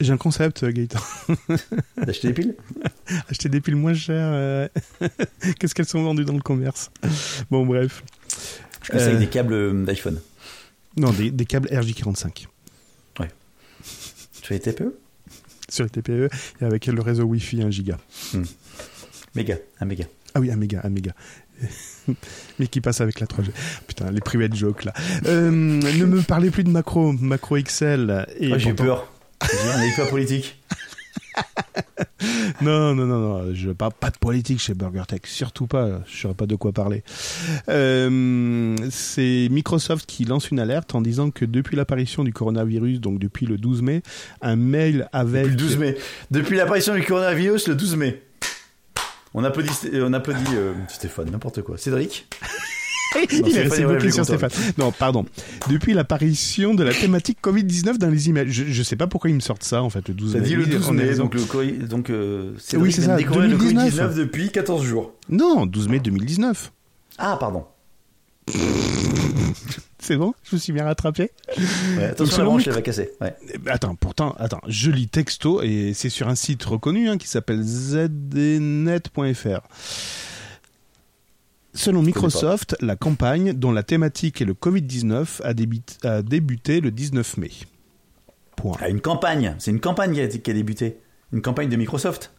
J'ai un concept, euh, Gaëtan. D'acheter des piles Acheter des piles moins chères. euh, Qu'est-ce qu'elles sont vendues dans le commerce? Bon, bref. Je avec Euh, des câbles euh, d'iPhone. Non, des, des câbles RJ45 Tu fais des TPE sur les TPE et avec le réseau Wi-Fi 1 giga. Méga, un méga. Ah oui, un méga, un méga. Mais qui passe avec la 3G. Putain, les private jokes là. Euh, ne me parlez plus de macro, macro Excel. Et Ah, j'ai eu peur. On eu peur politique. Non, non, non, non, je parle pas de politique chez BurgerTech, surtout pas, je saurais pas de quoi parler. Euh, c'est Microsoft qui lance une alerte en disant que depuis l'apparition du coronavirus, donc depuis le 12 mai, un mail avec... Depuis le 12 mai. Depuis l'apparition du coronavirus, le 12 mai. On applaudit, on applaudit euh, Stéphane, n'importe quoi. Cédric? Il relève sur. Stéphane. Non, pardon. Depuis l'apparition de la thématique Covid-19 dans les emails. Je, je sais pas pourquoi ils me sortent ça, en fait, le 12 Ça mai. dit le Oui, 12 on a mai, donc, le, Covid- donc euh, Oui, c'est ça, découvrir le 2019. Covid-19 depuis 14 jours. Non, 12 mai 2019. Ah, pardon. C'est bon Je me suis bien rattrapé Ouais, attention, la branche, elle va casser. Ouais. Eh ben, Attends, pourtant, attends, je lis texto et c'est sur un site reconnu hein, qui s'appelle zdnet.fr. Selon Microsoft, la campagne, dont la thématique est le Covid-19, a, début- a débuté le 19 mai. Point. Ah, une campagne. C'est une campagne qui a, qui a débuté. Une campagne de Microsoft.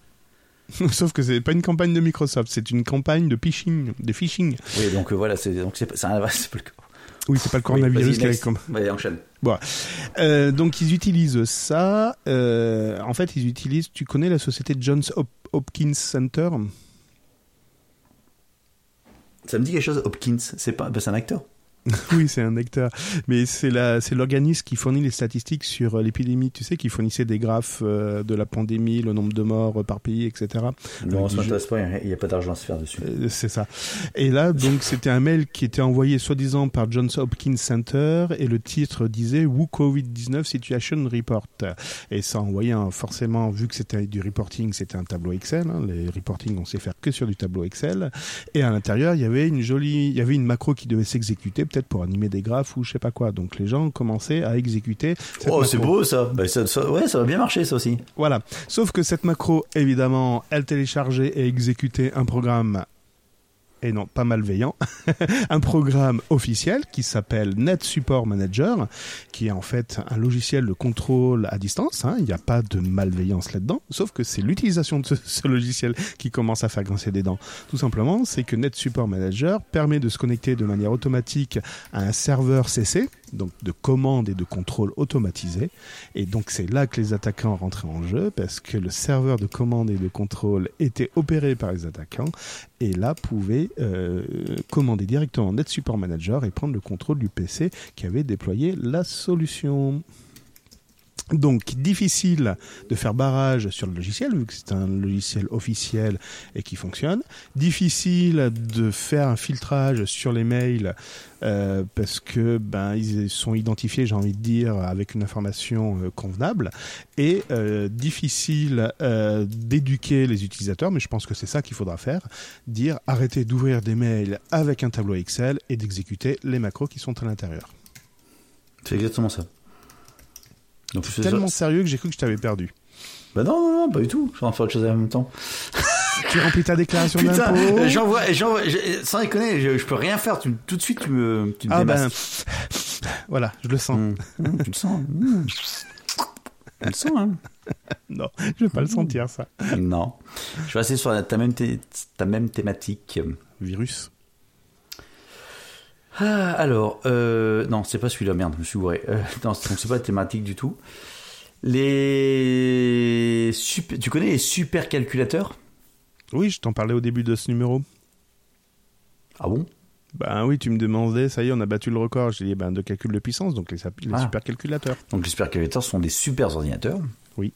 Sauf que c'est pas une campagne de Microsoft, c'est une campagne de phishing. De phishing. Oui, donc euh, voilà, c'est donc un- le. Oui, c'est pas le Oui, coronavirus vas-y, qui. Ouais, enchaîne. Euh, donc ils utilisent ça. euh, en fait, ils utilisent. Tu connais la société Johns Hop- Hopkins Center? Ça me dit quelque chose, Hopkins. C'est pas, bah, c'est un acteur. Oui, c'est un acteur. Mais c'est l'organisme qui fournit les statistiques sur euh, l'épidémie. Tu sais, qui fournissait des graphes euh, de la pandémie, le nombre de morts par pays, etc. Non. Il n'y a pas d'argent à se faire dessus. Euh, c'est ça. Et là, donc, c'était un mail qui était envoyé soi-disant par Johns Hopkins Center et le titre disait Who COVID-19 Situation Report. Et ça envoyait un- forcément, vu que c'était du reporting, c'était un tableau Excel. hein. Les reporting, on sait faire que sur du tableau Excel. Et à l'intérieur, il y avait une jolie, il y avait une macro qui devait s'exécuter, peut-être pour animer des graphes ou je sais pas quoi. Donc les gens commencé à exécuter. cette Oh, c'est beau ça. Bah, ça, ça- Ouais, ça va bien marcher ça aussi. Voilà. Sauf que cette macro, évidemment, elle téléchargeait et exécutait un programme, et non, pas malveillant, un programme officiel qui s'appelle Net Support Manager, qui est en fait un logiciel de contrôle à distance. hein. Il n'y a pas de malveillance là-dedans, sauf que c'est l'utilisation de ce, logiciel qui commence à faire grincer des dents. Tout simplement, c'est que Net Support Manager permet de se connecter de manière automatique à un serveur CC, donc de commande et de contrôle automatisé. Et donc c'est là que les attaquants rentraient en jeu, parce que le serveur de commande et de contrôle était opéré par les attaquants, et là pouvait euh, commander directement Net Support Manager et prendre le contrôle du PC qui avait déployé la solution. Donc difficile de faire barrage sur le logiciel vu que c'est un logiciel officiel et qui fonctionne. Difficile de faire un filtrage sur les mails euh, parce que ben ils sont identifiés, j'ai envie de dire, avec une information euh, convenable et euh, difficile d'éduquer les utilisateurs. Mais je pense que c'est ça qu'il faudra faire dire arrêtez d'ouvrir des mails avec un tableau Excel et d'exécuter les macros qui sont à l'intérieur. C'est exactement ça. Donc, C'est c'est tellement ça. sérieux que j'ai cru que je t'avais perdu. Bah non, non, non, pas du tout. Je suis en train de faire autre chose en même temps. Tu remplis ta déclaration Putain, d'impôt. j'envoie, j'envoie, je- sans déconner, je, je peux rien faire. Tu, tout de suite, tu me, tu me Ah ben, voilà, je le sens. Mmh. Mmh, tu le sens. mmh. Tu le sens, hein Non, je vais pas le sentir ça. Non. Je vais rester sur la- ta même, ta même thématique. Virus. Ah, alors, euh, non, c'est pas celui-là, merde, je me suis bourré. Euh, non, c'est- donc c'est pas thématique du tout. Les super, tu connais les supercalculateurs? Oui, je t'en parlais au début de ce numéro. Ah bon? Ben oui, tu me demandais, ça y est, on a battu le record. J'ai dit, ben de calcul de puissance, donc les, les Ah. supercalculateurs. Donc les supercalculateurs sont des super ordinateurs. Oui.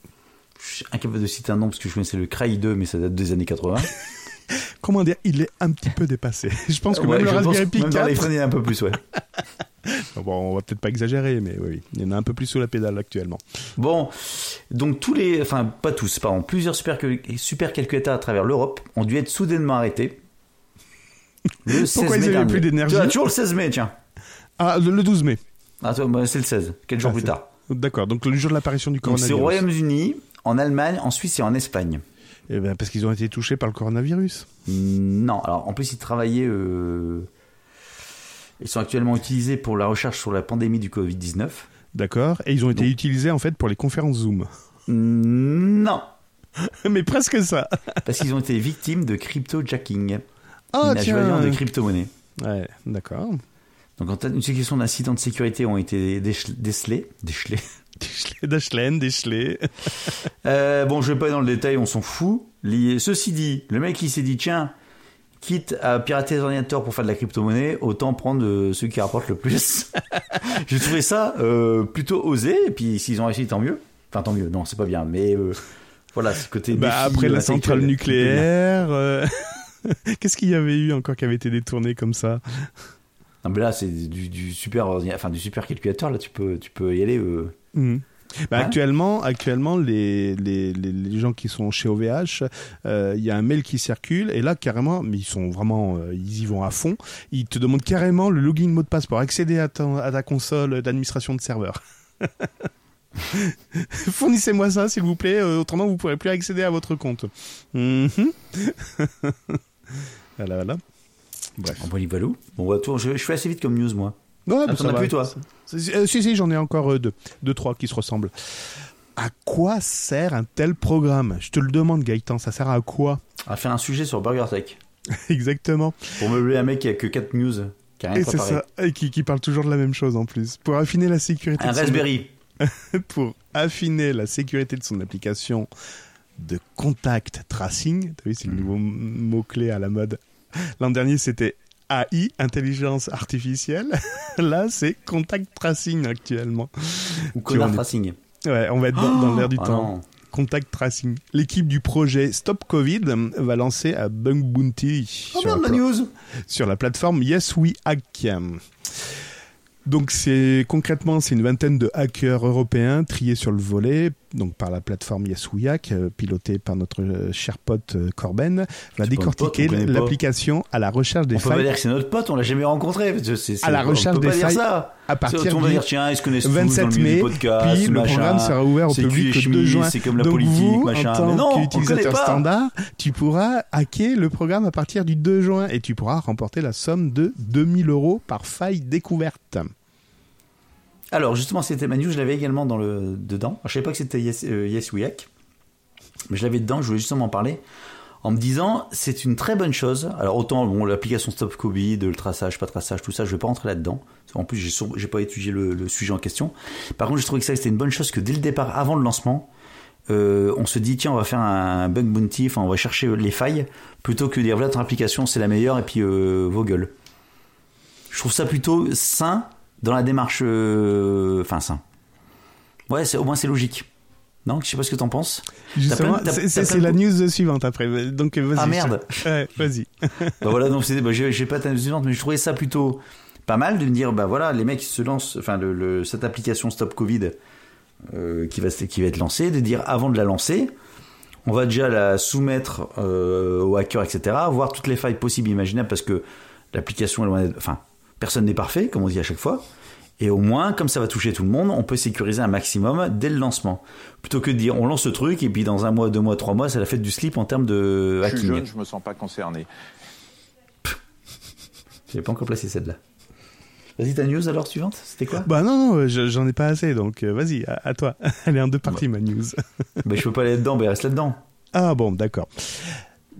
Je suis incapable de citer un nom parce que je connaissais le Cray 2, mais ça date des années 80. Comment dire, il est un petit peu dépassé. Je pense que Ouais, même le Raspberry Pi même dans 4, l'iPhone, il y en a un peu plus, ouais. bon, on va peut-être pas exagérer, mais oui, oui, il y en a un peu plus sous la pédale actuellement. Bon, donc tous les, enfin pas tous, pardon, plusieurs supercal- supercalculateurs à travers l'Europe ont dû être soudainement arrêtés. Le 16 Pourquoi ils mai avaient dernier. plus d'énergie Tu toujours le 16 mai, tiens. Ah, le, le 12 mai. Ah, bah, c'est le 16, quelques jours Ah, plus tard. D'accord. Donc le jour de l'apparition du Donc c'est coronavirus. au Royaume-Uni, en Allemagne, en Suisse et en Espagne. Eh ben, parce qu'ils ont été touchés par le coronavirus. Non, alors en plus ils travaillaient. euh, Ils sont actuellement utilisés pour la recherche sur la pandémie du Covid-19. D'accord. Et ils ont été Donc- utilisés en fait pour les conférences Zoom. Non, Mais presque ça. parce qu'ils ont été victimes de crypto-jacking, Ah navigation tiens. de crypto-monnaies. Ouais, d'accord. Donc en une sélection d'incidents de sécurité ont été décelés. décelés. Dachlen, déchelé. Euh, bon, je vais pas aller dans le détail, on s'en fout. Ceci dit, le mec il s'est dit tiens, quitte à pirater les ordinateurs pour faire de la crypto-monnaie, autant prendre euh, ceux qui rapportent le plus. J'ai trouvé ça euh, plutôt osé, et puis s'ils ont réussi, tant mieux. Enfin, tant mieux, non, c'est pas bien, mais euh, voilà, ce côté. Bah, défi, après euh, la centrale nucléaire. euh, Qu'est-ce qu'il y avait eu encore qui avait été détourné comme ça? Non, mais là, c'est du, du super, enfin, du super calculateur, là, tu peux, tu peux y aller. euh. Mhm. Bah, Ouais. Actuellement, actuellement, les, les, les, les gens qui sont chez OVH, euh, il y a un mail qui circule et là carrément, mais ils sont vraiment, euh, ils y vont à fond. Ils te demandent carrément le login mot de passe pour accéder à, ta console d'administration de serveur. Fournissez-moi ça, s'il vous plaît. euh, autrement, vous pourrez plus accéder à votre compte. Mhm. voilà, voilà. Bref. En bon, valou. Bon, bah, je, je fais assez vite comme news, moi. Non, Ah, t'en as plus, toi euh, Si, si, j'en ai encore euh, deux. Deux, trois qui se ressemblent. À quoi sert un tel programme? Je te le demande, Gaëtan, ça sert à quoi? À faire un sujet sur BurgerTech. Exactement. Pour meubler un mec qui a que 4 news, qui a rien Et c'est ça. Et qui, qui parle toujours de la même chose en plus. Pour affiner la sécurité. Un de son- Raspberry. Pour affiner la sécurité de son application de contact tracing. T'as vu, c'est le nouveau m- mot-clé à la mode. L'an dernier, c'était AI, intelligence artificielle. Là, c'est contact tracing actuellement. Ou Connard Tracing. Ouais, on va être dans, dans l'air du Ah temps. non. Contact Tracing. L'équipe du projet Stop Covid va lancer un bug bounty Oh sur, merde, la news sur la plateforme Yes We Hack. Donc c'est concrètement c'est une vingtaine de hackers européens triés sur le volet donc par la plateforme Yes We Hack euh, pilotée par notre euh, cher pote euh, Corben va pas décortiquer on pas. l'application à la recherche des On peut pas failles dire que c'est notre pote, on l'a jamais rencontré. C'est- c'est- À la on recherche peut pas des dire failles ça. à partir on va du dire tiens, ils se connaissent tous 27 dans le milieu mai du podcast, puis le machin. programme sera ouvert au public le 2 juin. C'est comme la Donc politique, vous, machin. en tant Mais non, on connaît qu'utilisateur pas. standard, tu pourras hacker le programme à partir du 2 juin et tu pourras remporter la somme de 2000 euros par faille découverte. Alors justement, c'était ma news, je l'avais également dans le dedans. Je savais pas que c'était Yes, euh, yes mais je l'avais dedans. Je voulais justement en parler en me disant c'est une très bonne chose. Alors autant bon l'application Stop Covid, le traçage, pas traçage, tout ça, je vais pas rentrer là-dedans. En plus, j'ai pas étudié le, sujet en question. Par contre, j'ai trouvé que ça c'était une bonne chose que dès le départ, avant le lancement, euh, on se dit tiens on va faire un bug bounty, enfin on va chercher les failles plutôt que de dire voilà ton application c'est la meilleure et puis euh, vos gueules. Je trouve ça plutôt sain dans la démarche, euh, enfin sain. Ouais, c'est au moins c'est logique. Non, je sais pas ce que t'en penses. Justement, c'est- la news suivante après. Donc vas-y. Ah, merde. je- Ouais, vas-y. bah voilà, donc c'était, bah, j'ai pas ta suivante, mais je trouvais ça plutôt pas mal de me dire, bah voilà, les mecs se lancent, enfin le, le- cette application Stop Covid euh, qui va qui va être lancée, de dire avant de la lancer, on va déjà la soumettre euh, aux hackers, etc., voir toutes les failles possibles, imaginables, parce que l'application est loin d'être, enfin personne n'est parfait, comme on dit à chaque fois. Et au moins, comme ça va toucher tout le monde, on peut sécuriser un maximum dès le lancement. Plutôt que de dire on lance ce truc et puis dans un mois, deux mois, trois mois, c'est la fête du slip en termes de Je suis hacking. jeune, je me sens pas concerné. J'ai pas encore placé celle-là. Vas-y, ta news alors suivante, c'était quoi? Bah non, non, je- j'en ai pas assez, donc euh, vas-y, à, à toi. Elle est en deux parties, ma news. Bah je peux pas aller dedans, bah reste là-dedans. Ah bon, d'accord.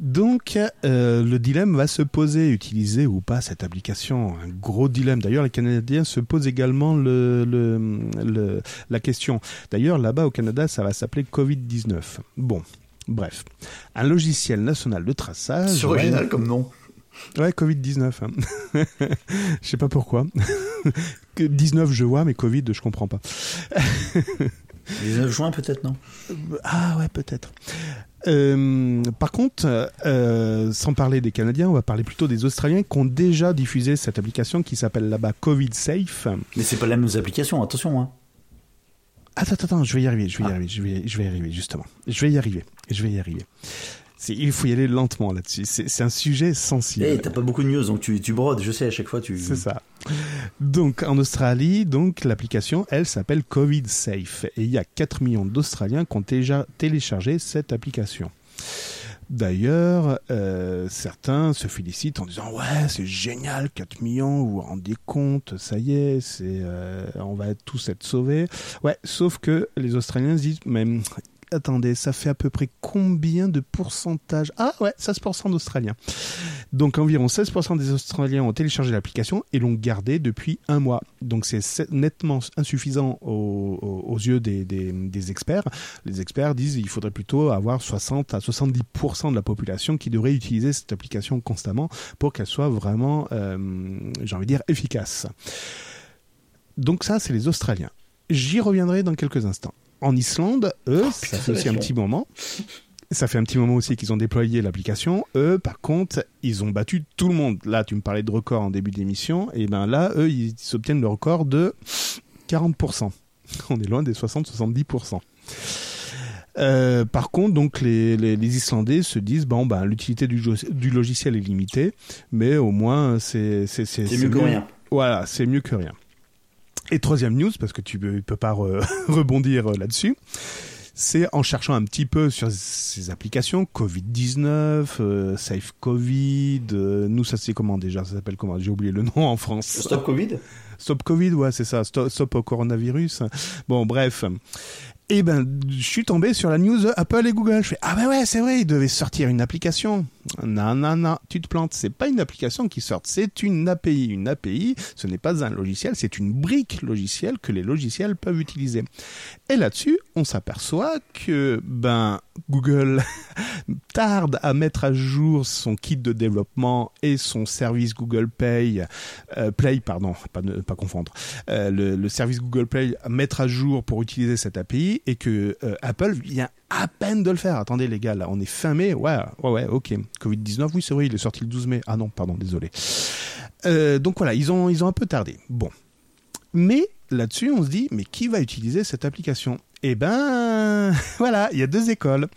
Donc, euh, le dilemme va se poser, utiliser ou pas cette application? Un gros dilemme. D'ailleurs, les Canadiens se posent également le, le, le- la question. D'ailleurs, là-bas au Canada, ça va s'appeler Covid-19. Bon, bref. Un logiciel national de traçage. C'est ouais, original comme nom. Ouais, Covid-19. hein. je sais pas pourquoi. Que 19, je vois, mais Covid, je comprends pas. 19 juin peut-être, non? Ah ouais, peut-être. Euh, par contre, euh, sans parler des Canadiens, on va parler plutôt des Australiens qui ont déjà diffusé cette application qui s'appelle là-bas Covid Safe. Mais c'est pas la même application, attention. Hein. Attends, attends, attends, je vais y arriver, je vais y Ah. arriver, je vais, je vais y arriver justement. Je vais y arriver, je vais y arriver. Il faut y aller lentement là-dessus. C'est un sujet sensible. Eh, t'as pas beaucoup de news, donc tu, tu brodes, je sais, à chaque fois tu... C'est ça. Donc en Australie, donc l'application, elle s'appelle Covid Safe et il y a 4 millions d'Australiens qui ont déjà téléchargé cette application. D'ailleurs, euh, certains se félicitent en disant ouais c'est génial 4 millions, vous vous rendez compte, ça y est, c'est euh, on va tous être sauvés. Ouais, sauf que les Australiens se disent mais attendez, ça fait à peu près combien de pourcentage Ah ouais, 16% d'Australiens. Donc environ 16% des Australiens ont téléchargé l'application et l'ont gardée depuis un mois. Donc c'est nettement insuffisant aux, yeux des experts. Les experts disent qu'il faudrait plutôt avoir 60 à 70% de la population qui devrait utiliser cette application constamment pour qu'elle soit vraiment, euh, j'ai envie de dire, efficace. Donc ça, c'est les Australiens. J'y reviendrai dans quelques instants. En Islande, eux, ça fait aussi un petit moment. Ça fait un petit moment aussi qu'ils ont déployé l'application. Eux, par contre, ils ont battu tout le monde. Là, tu me parlais de record en début d'émission. Et ben là, eux, ils obtiennent le record de 40%. On est loin des 60-70%. Euh, par contre, donc les, les, les Islandais se disent bon ben l'utilité du, logiciel est limitée, mais au moins c'est c'est c'est C'est mieux que rien. voilà, c'est mieux que rien. Et troisième news, parce que tu peux, peux pas re- rebondir euh, là-dessus, c'est en cherchant un petit peu sur ces applications, Covid-19, euh, Safe Covid, euh, nous ça c'est comment déjà, ça s'appelle comment? J'ai oublié le nom en France. Stop Covid? Stop Covid, ouais, c'est ça. Stop, stop au coronavirus. Bon, bref. Et ben, je suis tombé sur la news Apple et Google. Je fais ah ben ouais, c'est vrai, ils devaient sortir une application. Non, non, non, tu te plantes. C'est pas une application qui sort, c'est une API. Une API, ce n'est pas un logiciel, c'est une brique logicielle que les logiciels peuvent utiliser. Et là-dessus, on s'aperçoit que ben Google tarde à mettre à jour son kit de développement et son service Google Pay, euh, Play, pardon, pas, confondre, euh, le, le service Google Play à mettre à jour pour utiliser cette API et que euh, Apple vient à peine de le faire. Attendez les gars, là, on est fin mai, ouais, ouais, ouais, ok. Covid-19, oui, c'est vrai, il est sorti le 12 mai. Ah non, pardon, désolé. Euh, donc voilà, ils ont, ils ont un peu tardé. Bon. Mais là-dessus, on se dit, mais qui va utiliser cette application? Eh ben, voilà, il y a deux écoles.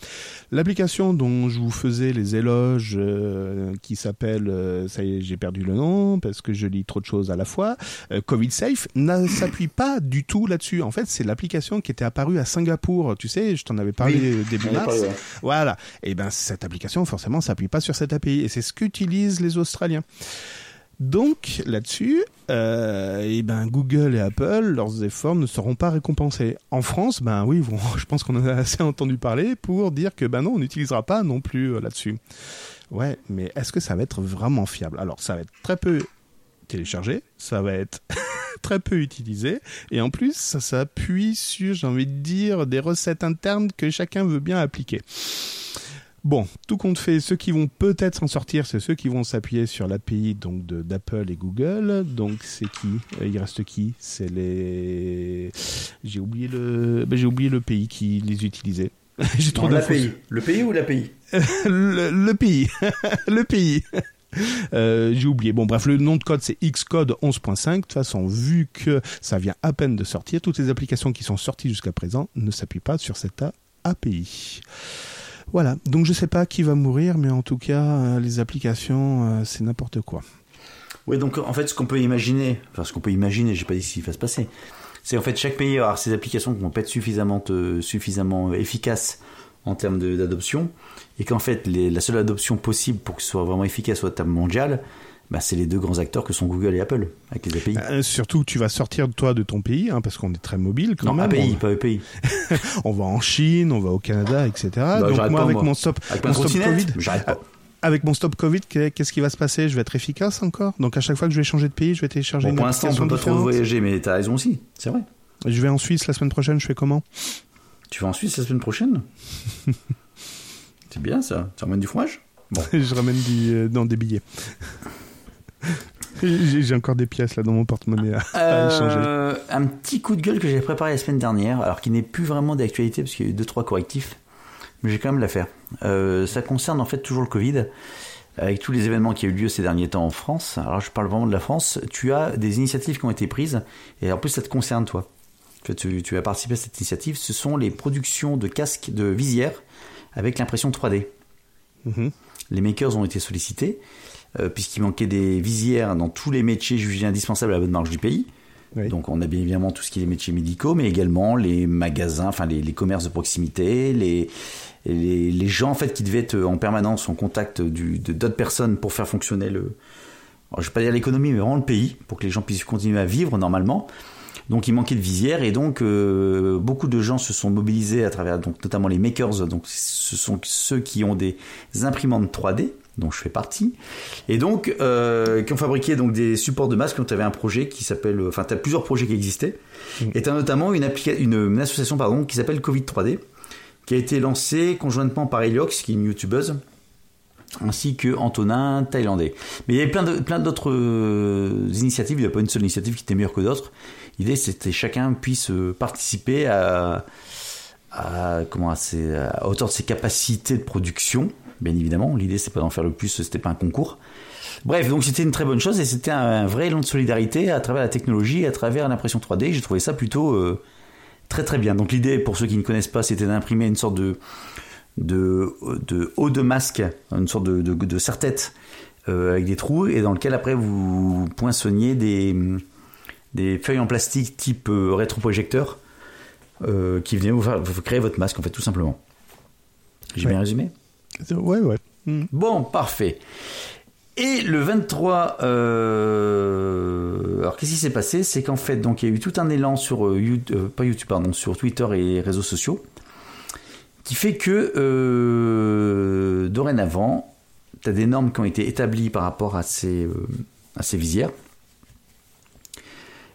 L'application dont je vous faisais les éloges, euh, qui s'appelle, euh, ça y est, j'ai perdu le nom parce que je lis trop de choses à la fois, euh, Covid Safe, ne s'appuie pas du tout là-dessus. En fait, c'est l'application qui était apparue à Singapour. Tu sais, je t'en avais parlé Oui, début en a mars. parlé. Voilà. Et ben cette application, forcément, s'appuie pas sur cette API. Et c'est ce qu'utilisent les Australiens. Donc là-dessus, euh, et ben Google et Apple, leurs efforts ne seront pas récompensés. En France, ben oui, je pense qu'on en a assez entendu parler pour dire que ben non, on n'utilisera pas non plus euh, là-dessus. Ouais, mais est-ce que ça va être vraiment fiable? Alors, ça va être très peu téléchargé, ça va être très peu utilisé, et en plus, ça s'appuie sur, j'ai envie de dire, des recettes internes que chacun veut bien appliquer. Bon, tout compte fait, ceux qui vont peut-être s'en sortir, c'est ceux qui vont s'appuyer sur l'API donc de- d'Apple et Google. Donc c'est qui? Euh, Il reste qui? C'est les. J'ai oublié le. ben, j'ai oublié le pays qui les utilisait. J'ai trop Non, l'API. Le pays ou l'API? Le, le pays. le pays. Euh, j'ai oublié. Bon, bref, le nom de code c'est Xcode 11.5. De toute façon, vu que ça vient à peine de sortir, toutes les applications qui sont sorties jusqu'à présent ne s'appuient pas sur cette API. Voilà. Donc, je sais pas qui va mourir, mais en tout cas, euh, les applications, euh, c'est n'importe quoi. Oui, donc en fait, ce qu'on peut imaginer, enfin ce qu'on peut imaginer, j'ai pas dit ce qui va se passer, c'est en fait chaque pays avoir ses applications qui vont pas être suffisamment, euh, efficaces en termes d'adoption, et qu'en fait la seule adoption possible pour que ce soit vraiment efficace au terme mondial, bah, c'est les deux grands acteurs que sont Google et Apple avec les API. Euh, surtout, tu vas sortir toi de ton pays, hein, parce qu'on est très mobile quand non, même. API, pas EPI. On, on va en Chine, on va au Canada, etc. Donc j'arrête moi, pas, avec moi. mon stop, Avec mon stop Covid, pas. Avec mon stop Covid, qu'est- qu'est-ce qui va se passer? Je vais être efficace encore? Donc à chaque fois que je vais changer de pays, je vais télécharger Bon, une pour l'instant, on application peut pas trop voyager, mais t'as raison aussi, c'est vrai. Je vais en Suisse la semaine prochaine, je fais comment? Tu vas en Suisse la semaine prochaine? C'est bien ça. Tu ramènes du fromage? Je ramène du, euh, dans des billets. J'ai encore des pièces là dans mon porte-monnaie à, à échanger. Euh, un petit coup de gueule que j'ai préparé la semaine dernière, alors qui n'est plus vraiment d'actualité parce qu'il y a eu deux trois correctifs, mais j'ai quand même la faire. Euh, ça concerne en fait toujours le Covid, avec tous les événements qui ont eu lieu ces derniers temps en France. Alors je parle vraiment de la France. Tu as des initiatives qui ont été prises et en plus ça te concerne toi. Tu, tu as participé à cette initiative. Ce sont les productions de casques de visière avec l'impression 3D. Mhm. Les makers ont été sollicités, puisqu'il manquait des visières dans tous les métiers jugés indispensables à la bonne marche du pays. Oui. Donc on a bien évidemment tout ce qui est les métiers médicaux, mais également les magasins, enfin les, les commerces de proximité, les, les, les gens en fait qui devaient être en permanence en contact du, de d'autres personnes pour faire fonctionner le, alors, je vais pas dire l'économie, mais vraiment le pays, pour que les gens puissent continuer à vivre normalement. Donc il manquait de visières et donc euh, beaucoup de gens se sont mobilisés à travers donc notamment les makers donc ce sont ceux qui ont des imprimantes 3D dont je fais partie et donc euh, qui ont fabriqué donc des supports de masques. Donc tu avais un projet qui s'appelle enfin tu as plusieurs projets qui existaient et tu as notamment une, une, une association pardon qui s'appelle Covid 3D qui a été lancée conjointement par Heliox qui est une youtubeuse ainsi que Antonin thaïlandais. Mais il y avait plein de plein d'autres euh, initiatives, il n'y a pas une seule initiative qui était meilleure que d'autres. L'idée c'était chacun puisse euh, participer à, à comment à, ses- à hauteur de ses capacités de production, bien évidemment. L'idée c'est pas d'en faire le plus, c'était pas un concours. Bref, donc c'était une très bonne chose et c'était un, vrai élan de solidarité à travers la technologie, à travers l'impression 3D. J'ai trouvé ça plutôt euh, très très bien. Donc l'idée, pour ceux qui ne connaissent pas, c'était d'imprimer une sorte de de, de haut de masque, une sorte de, de, de serre-tête euh, avec des trous et dans lequel après vous poinçonniez des, des feuilles en plastique type euh, rétroprojecteur qui venaient vous, faire, vous créer votre masque en fait tout simplement. J'ai Ouais. bien résumé? Ouais, ouais. Mhm. Bon, parfait. Et le 23, euh, alors qu'est-ce qui s'est passé? C'est qu'en fait, donc il y a eu tout un élan sur euh, YouTube, euh, pas YouTube, pardon, sur Twitter et les réseaux sociaux, qui fait que euh, dorénavant, tu as des normes qui ont été établies par rapport à ces, euh, à ces visières.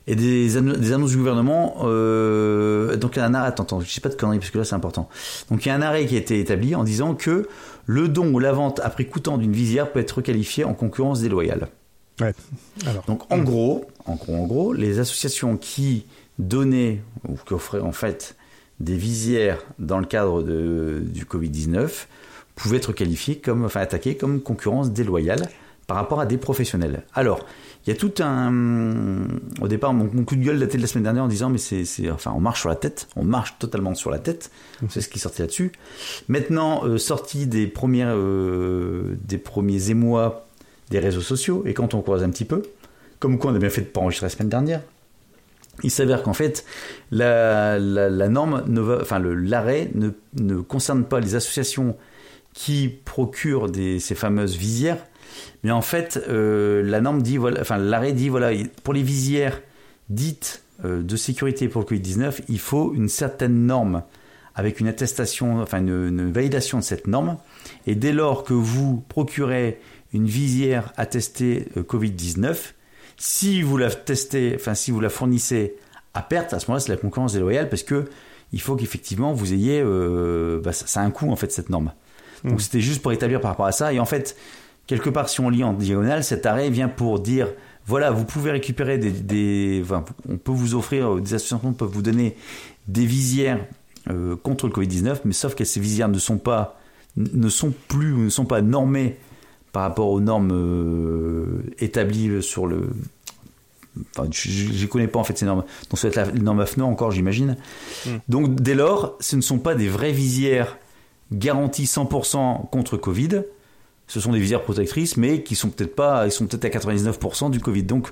Et des, anno- des annonces du gouvernement. euh, donc il y a un arrêt. Attends, attends, je sais pas de conneries parce que là c'est important. Donc il y a un arrêt qui a été établi en disant que le don ou la vente à prix coûtant d'une visière peut être requalifié en concurrence déloyale. Ouais. Alors. Donc en gros, en gros, en gros, les associations qui donnaient ou qui offraient en fait des visières dans le cadre de, du Covid-19 pouvaient être qualifiées comme, enfin attaquées comme concurrence déloyale par rapport à des professionnels. Alors, il y a tout un, au départ, mon, mon coup de gueule daté de la semaine dernière en disant mais c'est, enfin, on marche sur la tête, on marche totalement sur la tête. C'est ce qui sortait là-dessus. Maintenant, euh, sorti des premières, euh, des premiers émois des réseaux sociaux et quand on croise un petit peu, comme quoi on a bien fait de pas enregistrer la semaine dernière. Il s'avère qu'en fait, la, la, la norme, ne va, enfin l'arrêt ne, ne concerne pas les associations qui procurent des, ces fameuses visières, mais en fait, euh, la norme dit, voilà, enfin l'arrêt dit, voilà, pour les visières dites euh, de sécurité pour le Covid-19, il faut une certaine norme avec une attestation, enfin une, une validation de cette norme. Et dès lors que vous procurez une visière attestée euh, Covid-19, si vous la testez, enfin si vous la fournissez à perte, à ce moment-là, c'est la concurrence déloyale parce que il faut qu'effectivement vous ayez, bah, ça, ça a un coût en fait cette norme. Donc c'était juste pour établir par rapport à ça. Et en fait, quelque part, si on lit en diagonale, cet arrêt vient pour dire voilà, vous pouvez récupérer des, des enfin, on peut vous offrir, des associations peuvent vous donner des visières euh, contre le Covid-19, mais sauf que ces visières ne sont pas, ne sont plus, ne sont pas normées par rapport aux normes euh, établies sur le. Enfin, je ne connais pas en fait ces normes. Donc ça va être la norme AFNOR encore, j'imagine. Donc dès lors, ce ne sont pas des vraies visières garanties 100% contre Covid. Ce sont des visières protectrices, mais qui sont peut-être pas, ils sont peut-être à 99% du Covid. Donc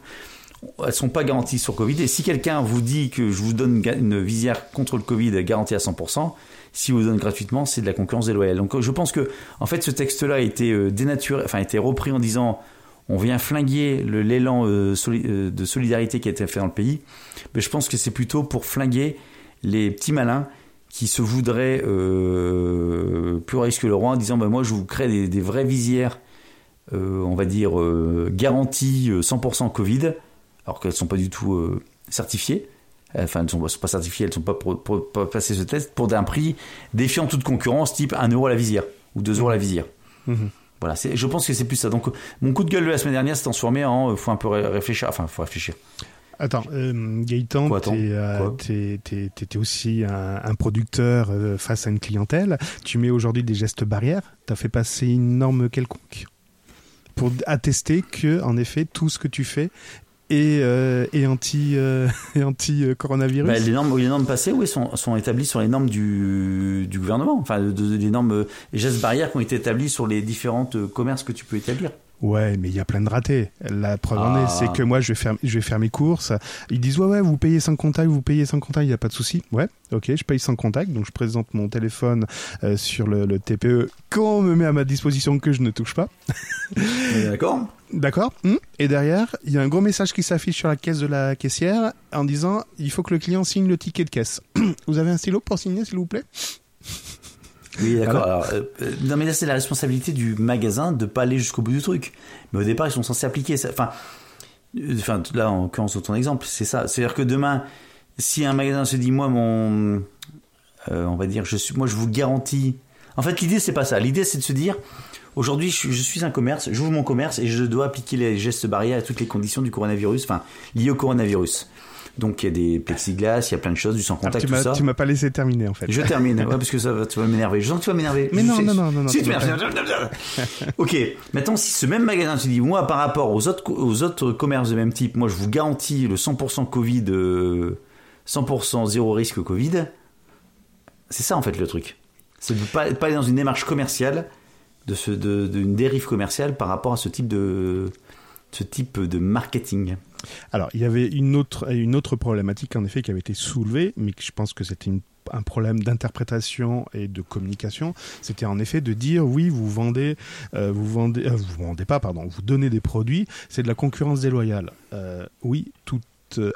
elles sont pas garanties sur Covid. Et si quelqu'un vous dit que je vous donne une visière contre le Covid garantie à 100%, si vous donne gratuitement, c'est de la concurrence déloyale. Donc je pense que, en fait, ce texte-là a été euh, dénaturé, enfin, a été repris en disant, on vient flinguer l'élan euh, euh, de solidarité qui a été fait dans le pays. Mais je pense que c'est plutôt pour flinguer les petits malins qui se voudraient euh, plus riches que le roi en disant, bah, moi, je vous crée des, des vraies visières, euh, on va dire, euh, garanties euh, 100% Covid, alors qu'elles sont pas du tout certifiées. Enfin, elles ne sont, pas- sont pas certifiées, elles ne sont pas, pour, pour- pas passées ce test pour un prix défiant toute concurrence, type 1 euro la visière ou 2 euros la visière. Mhm. Voilà, c'est- je pense que c'est plus ça. Donc, mon coup de gueule de la semaine dernière s'est transformé en faut un peu ré- réfléchir. Enfin, faut réfléchir. Attends, euh, Gaëtan, t'es, euh, aussi un, un producteur euh, face à une clientèle. Tu mets aujourd'hui des gestes barrières. T'as fait passer une norme quelconque pour attester que, en effet, tout ce que tu fais et, euh, et anti euh, et anti euh, coronavirus. Bah, les normes, les normes passées, oui, sont, sont établies sur les normes du, du gouvernement. Enfin, de, de- les normes, les gestes barrières qui ont été établis sur les différentes euh, commerces que tu peux établir. Ouais, mais il y a plein de ratés. La preuve en Ah. est, c'est que moi, je vais faire, je vais faire mes courses. Ils disent ouais, ouais, vous payez sans contact, vous payez sans contact, il y a pas de souci. Ouais, ok, je paye sans contact, donc je présente mon téléphone euh, sur le, le TPE qu'on me met à ma disposition que je ne touche pas. D'accord D'accord. Hmm. Et derrière, il y a un gros message qui s'affiche sur la caisse de la caissière en disant il faut que le client signe le ticket de caisse. vous avez un stylo pour signer, s'il vous plaît? Oui, d'accord. Euh, euh, non, mais là, c'est la responsabilité du magasin de pas aller jusqu'au bout du truc. Mais au départ, ils sont censés appliquer ça. Enfin, euh, enfin là, en l'occurrence, sur ton exemple, c'est ça. C'est-à-dire que demain, si un magasin se dit, moi, mon. euh, on va dire, je suis, moi, je vous garantis. En fait, l'idée, c'est pas ça. L'idée, c'est de se dire. Aujourd'hui, je, je suis un commerce, j'ouvre mon commerce et je dois appliquer les gestes barrières à toutes les conditions du coronavirus, enfin, liées au coronavirus. Donc, il y a des plexiglas, il y a plein de choses, du sans Ah, contact, Tu tout m'as ça. tu m'as pas laissé terminer en fait. Je termine, ouais, parce que ça va, tu vas m'énerver. Je sens que tu vas m'énerver. Mais non, sais- non, non, non, non, Si, tu tu ok. Maintenant, si ce même magasin se dit, moi, par rapport aux autres, aux autres commerces de même type, moi, je vous garantis le 100% Covid, euh, 100% zéro risque Covid. C'est ça, en fait, le truc. C'est de pas, pas aller dans une démarche commerciale, de ce, de, d'une dérive commerciale par rapport à ce type de, ce type de marketing. Alors, il y avait une autre, une autre problématique, en effet, qui avait été soulevée, mais que je pense que c'était un problème d'interprétation et de communication. C'était en effet de dire, oui, vous vendez, euh, vous vendez, euh, vous vendez pas, pardon, vous donnez des produits, c'est de la concurrence déloyale. Euh, oui, toute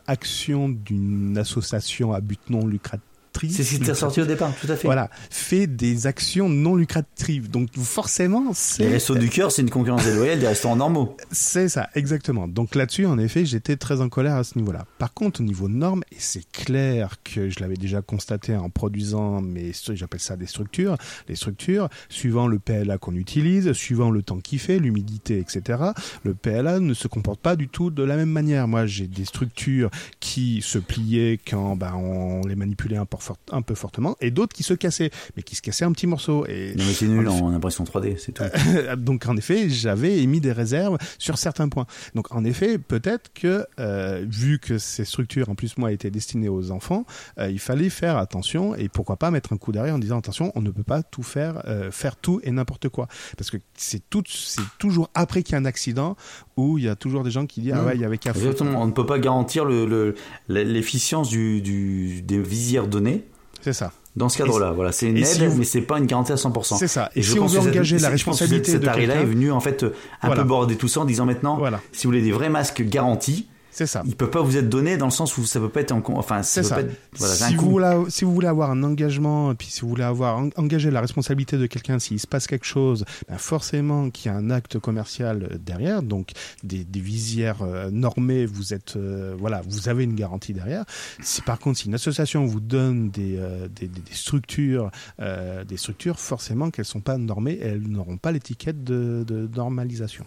action d'une association à but non lucratif. C'est ce qui t'est sorti au départ, tout à fait. Voilà, fait des actions non lucratives. Donc forcément, Les c'est restos du cœur, c'est une concurrence déloyale des restaurants normaux. c'est ça, exactement. Donc là-dessus, en effet, j'étais très en colère à ce niveau-là. Par contre, au niveau normes, et c'est clair que je l'avais déjà constaté en produisant mes, j'appelle ça des structures, les structures, suivant le PLA qu'on utilise, suivant le temps qu'il fait, l'humidité, etc., le PLA ne se comporte pas du tout de la même manière. Moi, j'ai des structures qui se pliaient quand ben, on les manipulait un fort- un peu fortement, et d'autres qui se cassaient, mais qui se cassaient un petit morceau. Et Non mais c'est nul En impression 3D, c'est tout. donc en effet, j'avais émis des réserves sur certains points. Donc en effet, peut-être que euh, vu que ces structures en plus moi étaient destinées aux enfants, euh, il fallait faire attention et pourquoi pas mettre un coup d'arrêt en disant attention, on ne peut pas tout faire, euh, faire tout et n'importe quoi, parce que c'est tout, c'est toujours après qu'il y a un accident où il y a toujours des gens qui disent ah ouais il y avait qu'à. Exactement, on ne peut pas garantir le, le- l'efficience du, du, des visières données C'est ça. dans ce cadre-là. Voilà, c'est une aide, si on- mais c'est pas une garantie à 100%. C'est ça. Et, Et je si on pense veut engager la je pense que responsabilité cet de arrêt-là est venu en fait un Voilà. peu border tout ça en disant maintenant, voilà, si vous voulez des vrais masques garantis, c'est ça. ils peuvent pas vous être donnés dans le sens où ça peut pas être en enfin peut ça. pas être- voilà, si, un vous voulez, si vous voulez avoir un engagement, puis si vous voulez avoir en- engagé la responsabilité de quelqu'un, s'il se passe quelque chose, ben forcément qu'il y a un acte commercial euh, derrière, donc des, des visières euh, normées, vous êtes, euh, voilà, vous avez une garantie derrière. Si par contre, si une association vous donne des, euh, des, structures, des structures, forcément qu'elles sont pas normées, elles n'auront pas l'étiquette de, de normalisation.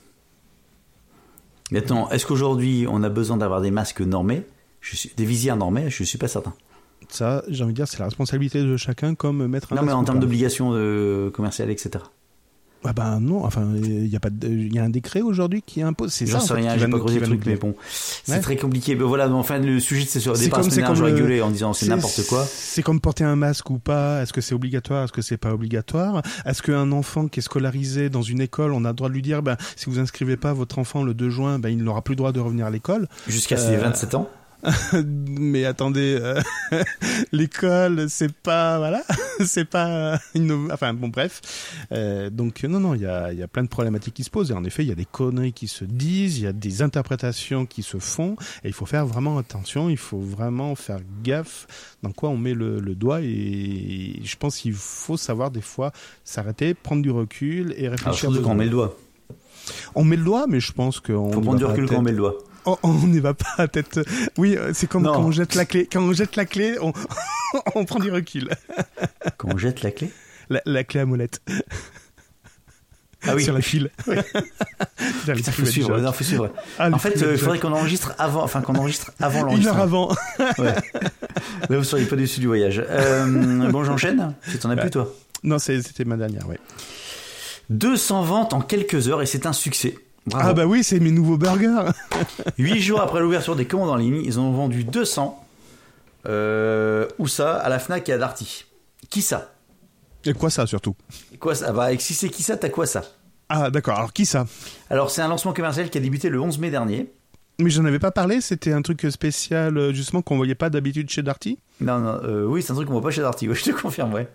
Maintenant, est-ce qu'aujourd'hui on a besoin d'avoir des masques normés? Je suis, des visières normées, je suis pas certain. Ça, j'ai envie de dire, c'est la responsabilité de chacun, comme mettre un Non, mais en termes d'obligations euh, commerciales, etc. Ah ben non, enfin il y a pas, de- il y a un décret aujourd'hui qui impose. C'est ça. J'en en sais fait, rien, j'ai pas creusé le truc, mais bon, c'est Ouais. très compliqué. Mais voilà, mais enfin, le sujet, c'est sur C'est départ, c'est comme rigolais en disant c'est n'importe quoi. C'est comme porter un masque ou pas. Est-ce que c'est obligatoire Est-ce que c'est pas obligatoire? Est-ce qu'un enfant qui est scolarisé dans une école, on a le droit de lui dire, ben, si vous inscrivez pas votre enfant le 2 juin, ben, il n'aura plus le droit de revenir à l'école? Jusqu'à ses Euh, 27 ans. Mais attendez, euh, l'école, c'est pas, voilà, c'est pas une, enfin bon bref. Euh, donc non, non, il y a, il y a plein de problématiques qui se posent. Et en effet, il y a des conneries qui se disent, il y a des interprétations qui se font. Et il faut faire vraiment attention. Il faut vraiment faire gaffe dans quoi on met le, le doigt. Et je pense qu'il faut savoir des fois s'arrêter, prendre du recul et Alors, réfléchir. surtout deux quand on met le doigt. On met le doigt, mais je pense qu'on. Faut prendre du recul quand on met le doigt. On- on n'y va pas à tête. Oui, euh, c'est comme quand on jette la clé. Quand on jette la clé, on, on prend du recul. Quand on jette la clé? La, la clé à molette Ah oui. sur la file. Oui. Putain, Putain, faut suivre. Non, faut suivre. Ah, En fait, euh, il faudrait qu'on enregistre avant, enfin qu'on enregistre avant une heure l'enregistrement. avant. Ouais. Là, vous seriez pas déçu du voyage. Euh, bon, j'enchaîne. Si t'en as Ouais. plus, toi. Non, c'était ma dernière, ouais. 200 ventes en quelques heures et c'est un succès. Bravo. Ah bah oui, c'est mes nouveaux burgers. 8 jours après l'ouverture des commandes en ligne, ils en ont vendu 200. Euh, où ça À la Fnac et à Darty. Qui ça? Et quoi ça surtout? Quoi ça? Bah, si c'est qui ça, t'as quoi ça? Ah d'accord, alors qui ça? Alors, c'est un lancement commercial qui a débuté le 11 mai dernier. Mais j'en avais pas parlé, c'était un truc spécial euh, justement qu'on voyait pas d'habitude chez Darty? Non, non, euh, oui, c'est un truc qu'on voit pas chez Darty, ouais, je te confirme, ouais.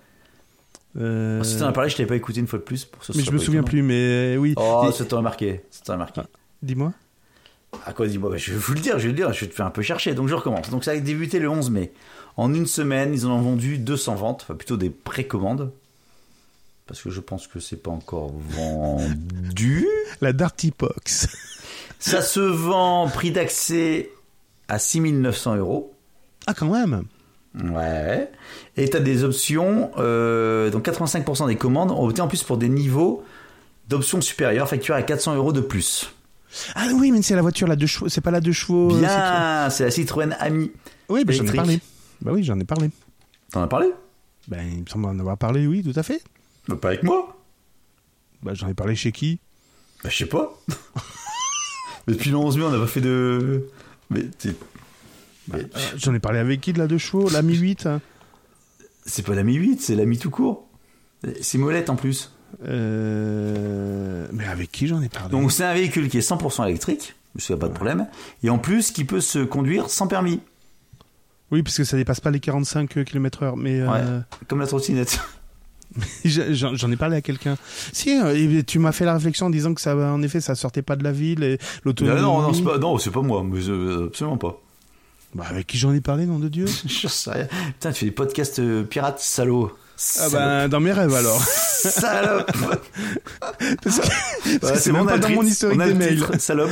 Euh, Si t'en as parlé, je t'avais pas écouté une fois de plus. Pour ce mais je me souviens plus, mais oui. Oh, Et- ça t'aurait marqué. Ça marqué. Dis-moi. À quoi dis-moi Bah, Je vais vous le dire, je vais le dire, je vais te faire un peu chercher. Donc je recommence. Donc ça a débuté le 11 mai. En une semaine, ils en ont vendu 200 ventes, enfin plutôt des précommandes. Parce que je pense que c'est pas encore vendu. La Darty Box. Ça se vend prix d'accès à 6900 euros. Ah quand même. Ouais. Et t'as des options. euh, donc 85% des commandes ont opté en plus pour des niveaux d'options supérieures facturés à 400 euros de plus. Ah oui, mais c'est la voiture la deux chevaux, c'est pas la deux chevaux. euh, Bien, c'est la Citroën Ami. Oui, bah, j'en ai parlé. Bah oui, j'en ai parlé. T'en as parlé? Ben il me semble en avoir parlé, oui, tout à fait. Bah, Pas avec moi. Bah j'en ai parlé chez qui? Bah, je sais pas. Mais depuis le 11 mai, on n'a pas fait de. Mais mais Euh, J'en ai parlé avec qui de la deux chevaux? La Mi 8 hein c'est pas l'ami 8, c'est l'ami tout court. C'est molette en plus. Euh, Mais avec qui j'en ai parlé? Donc c'est un véhicule qui est 100% électrique, parce qu'il n'y a pas de problème, et en plus qui peut se conduire sans permis, Oui, parce que ça dépasse pas les 45 km/h. Mais euh, comme la trottinette. j'en ai parlé à quelqu'un. Si, euh, et tu m'as fait la réflexion en disant que ça, en effet, ça sortait pas de la ville et l'autonomie. Non, non, c'est pas, non, c'est pas moi, mais euh, absolument pas. Bah, avec qui j'en ai parlé, nom de Dieu? Je sais rien. Putain, tu fais des podcasts euh, pirates, salaud. Ah bah, dans mes rêves alors. Salope. Parce que, Ouais, c'est même on a pas dans mon historique des mails. Salope.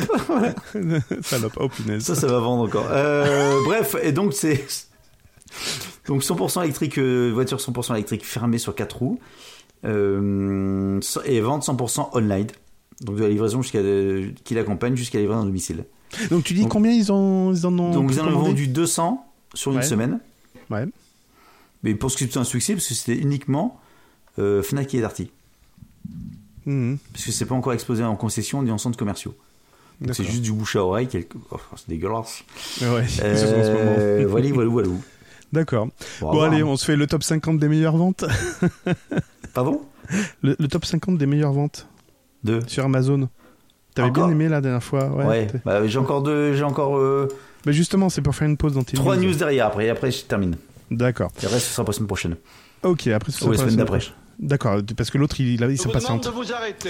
Salope, oh punaise. Ça, ça va vendre encore. Euh, bref, et donc c'est donc 100% électrique, euh, voiture 100% électrique fermée sur 4 roues euh, et vente 100% online. Donc de la livraison jusqu'à qui l'accompagne jusqu'à la livraison à domicile. Donc tu dis Donc- combien ils, ont, ils en ont donc ils en ont vendu 200 sur une Ouais. semaine. Ouais. Mais pour ce qui est un succès parce que c'était uniquement euh, Fnac et Darty. Mhm. Parce que c'est pas encore exposé en concession ni en centres commerciaux. C'est juste du bouche à oreille. quelque- oh, c'est dégueulasse. Ouais. Euh, voilà, voilà, voilà. D'accord. Bon, allez, on se fait le top 50 des meilleures ventes. Pardon? Le, le top 50 des meilleures ventes Deux. sur Amazon. T'avais bien aimé la dernière fois. Ouais. Bah, j'ai encore deux, j'ai encore euh, Bah justement, c'est pour faire une pause dans tes trois news derrière après, et après je termine. D'accord. Et le reste ce sera pour la semaine prochaine. Ok, après ce Ou la sera semaine d'après. D'accord, parce que l'autre, il, il, il Je vous demande s'impatiente. de vous arrêter.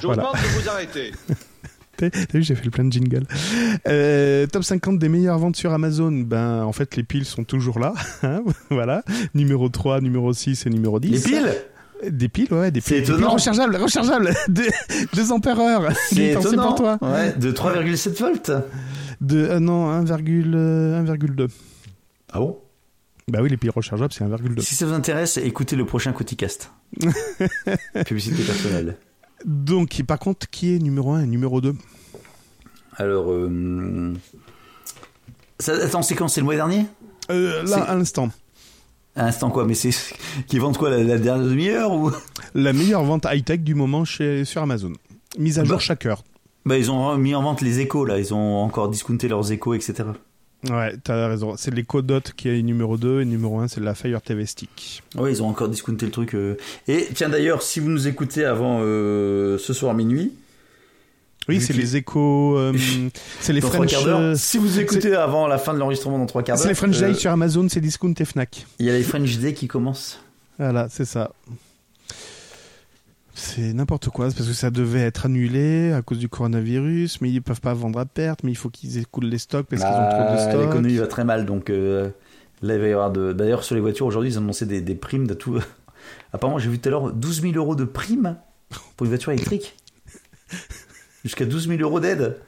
Je Voilà. vous demande de vous arrêter. T'as t'as vu, j'ai fait le plein de jingles. Euh, top 50 des meilleures ventes sur Amazon. Ben, en fait, les piles sont toujours là. hein, voilà. Numéro 3, numéro 6 et numéro 10. Les piles? Des piles, ouais, des C'est piles. Étonnant. rechargeables, rechargeables. 2 ampères heure. C'est C'est étonnant. pour toi. Ouais, de 3,7 volts. De, euh, non, 1,2. euh, 1,2. Ah bon? Bah oui, les piles rechargeables, c'est 1,2. Si ça vous intéresse, écoutez le prochain Coticast. Publicité personnelle. Donc, par contre, qui est numéro 1 et numéro 2 Alors, euh... ça, attends, c'est quand? C'est le mois dernier? Euh, Là, C'est- à l'instant. À l'instant quoi Mais c'est qui vendent quoi la, la dernière demi-heure ou? La meilleure vente high-tech du moment chez, sur Amazon. Mise à jour Bah. chaque heure. Bah ils ont mis en vente les échos là, ils ont encore discounté leurs échos, etc. Ouais, t'as raison. C'est l'écho Dot qui est numéro 2 et numéro 1, c'est la Fire TV Stick. Ouais, ils ont encore discounté le truc. euh. Et tiens d'ailleurs, si vous nous écoutez avant euh, ce soir minuit, Oui, Vu c'est les échos. euh, c'est les dans French. euh, si vous écoutez avant la fin de l'enregistrement dans trois quarts d'heure, c'est les French euh, Day sur Amazon, c'est Discount et Fnac. il y a les French Day qui commencent. Voilà, c'est ça. C'est n'importe quoi, c'est parce que ça devait être annulé à cause du coronavirus, mais ils peuvent pas vendre à perte, mais il faut qu'ils écoulent les stocks parce qu'ils ont trop de Ah, stocks. L'économie va très mal, donc euh, là il va y avoir de. D'ailleurs sur les voitures aujourd'hui, ils ont annoncé des, des primes de tout. Apparemment, j'ai vu tout à l'heure 12 000 euros de primes pour une voiture électrique. Jusqu'à 12 000 euros d'aide.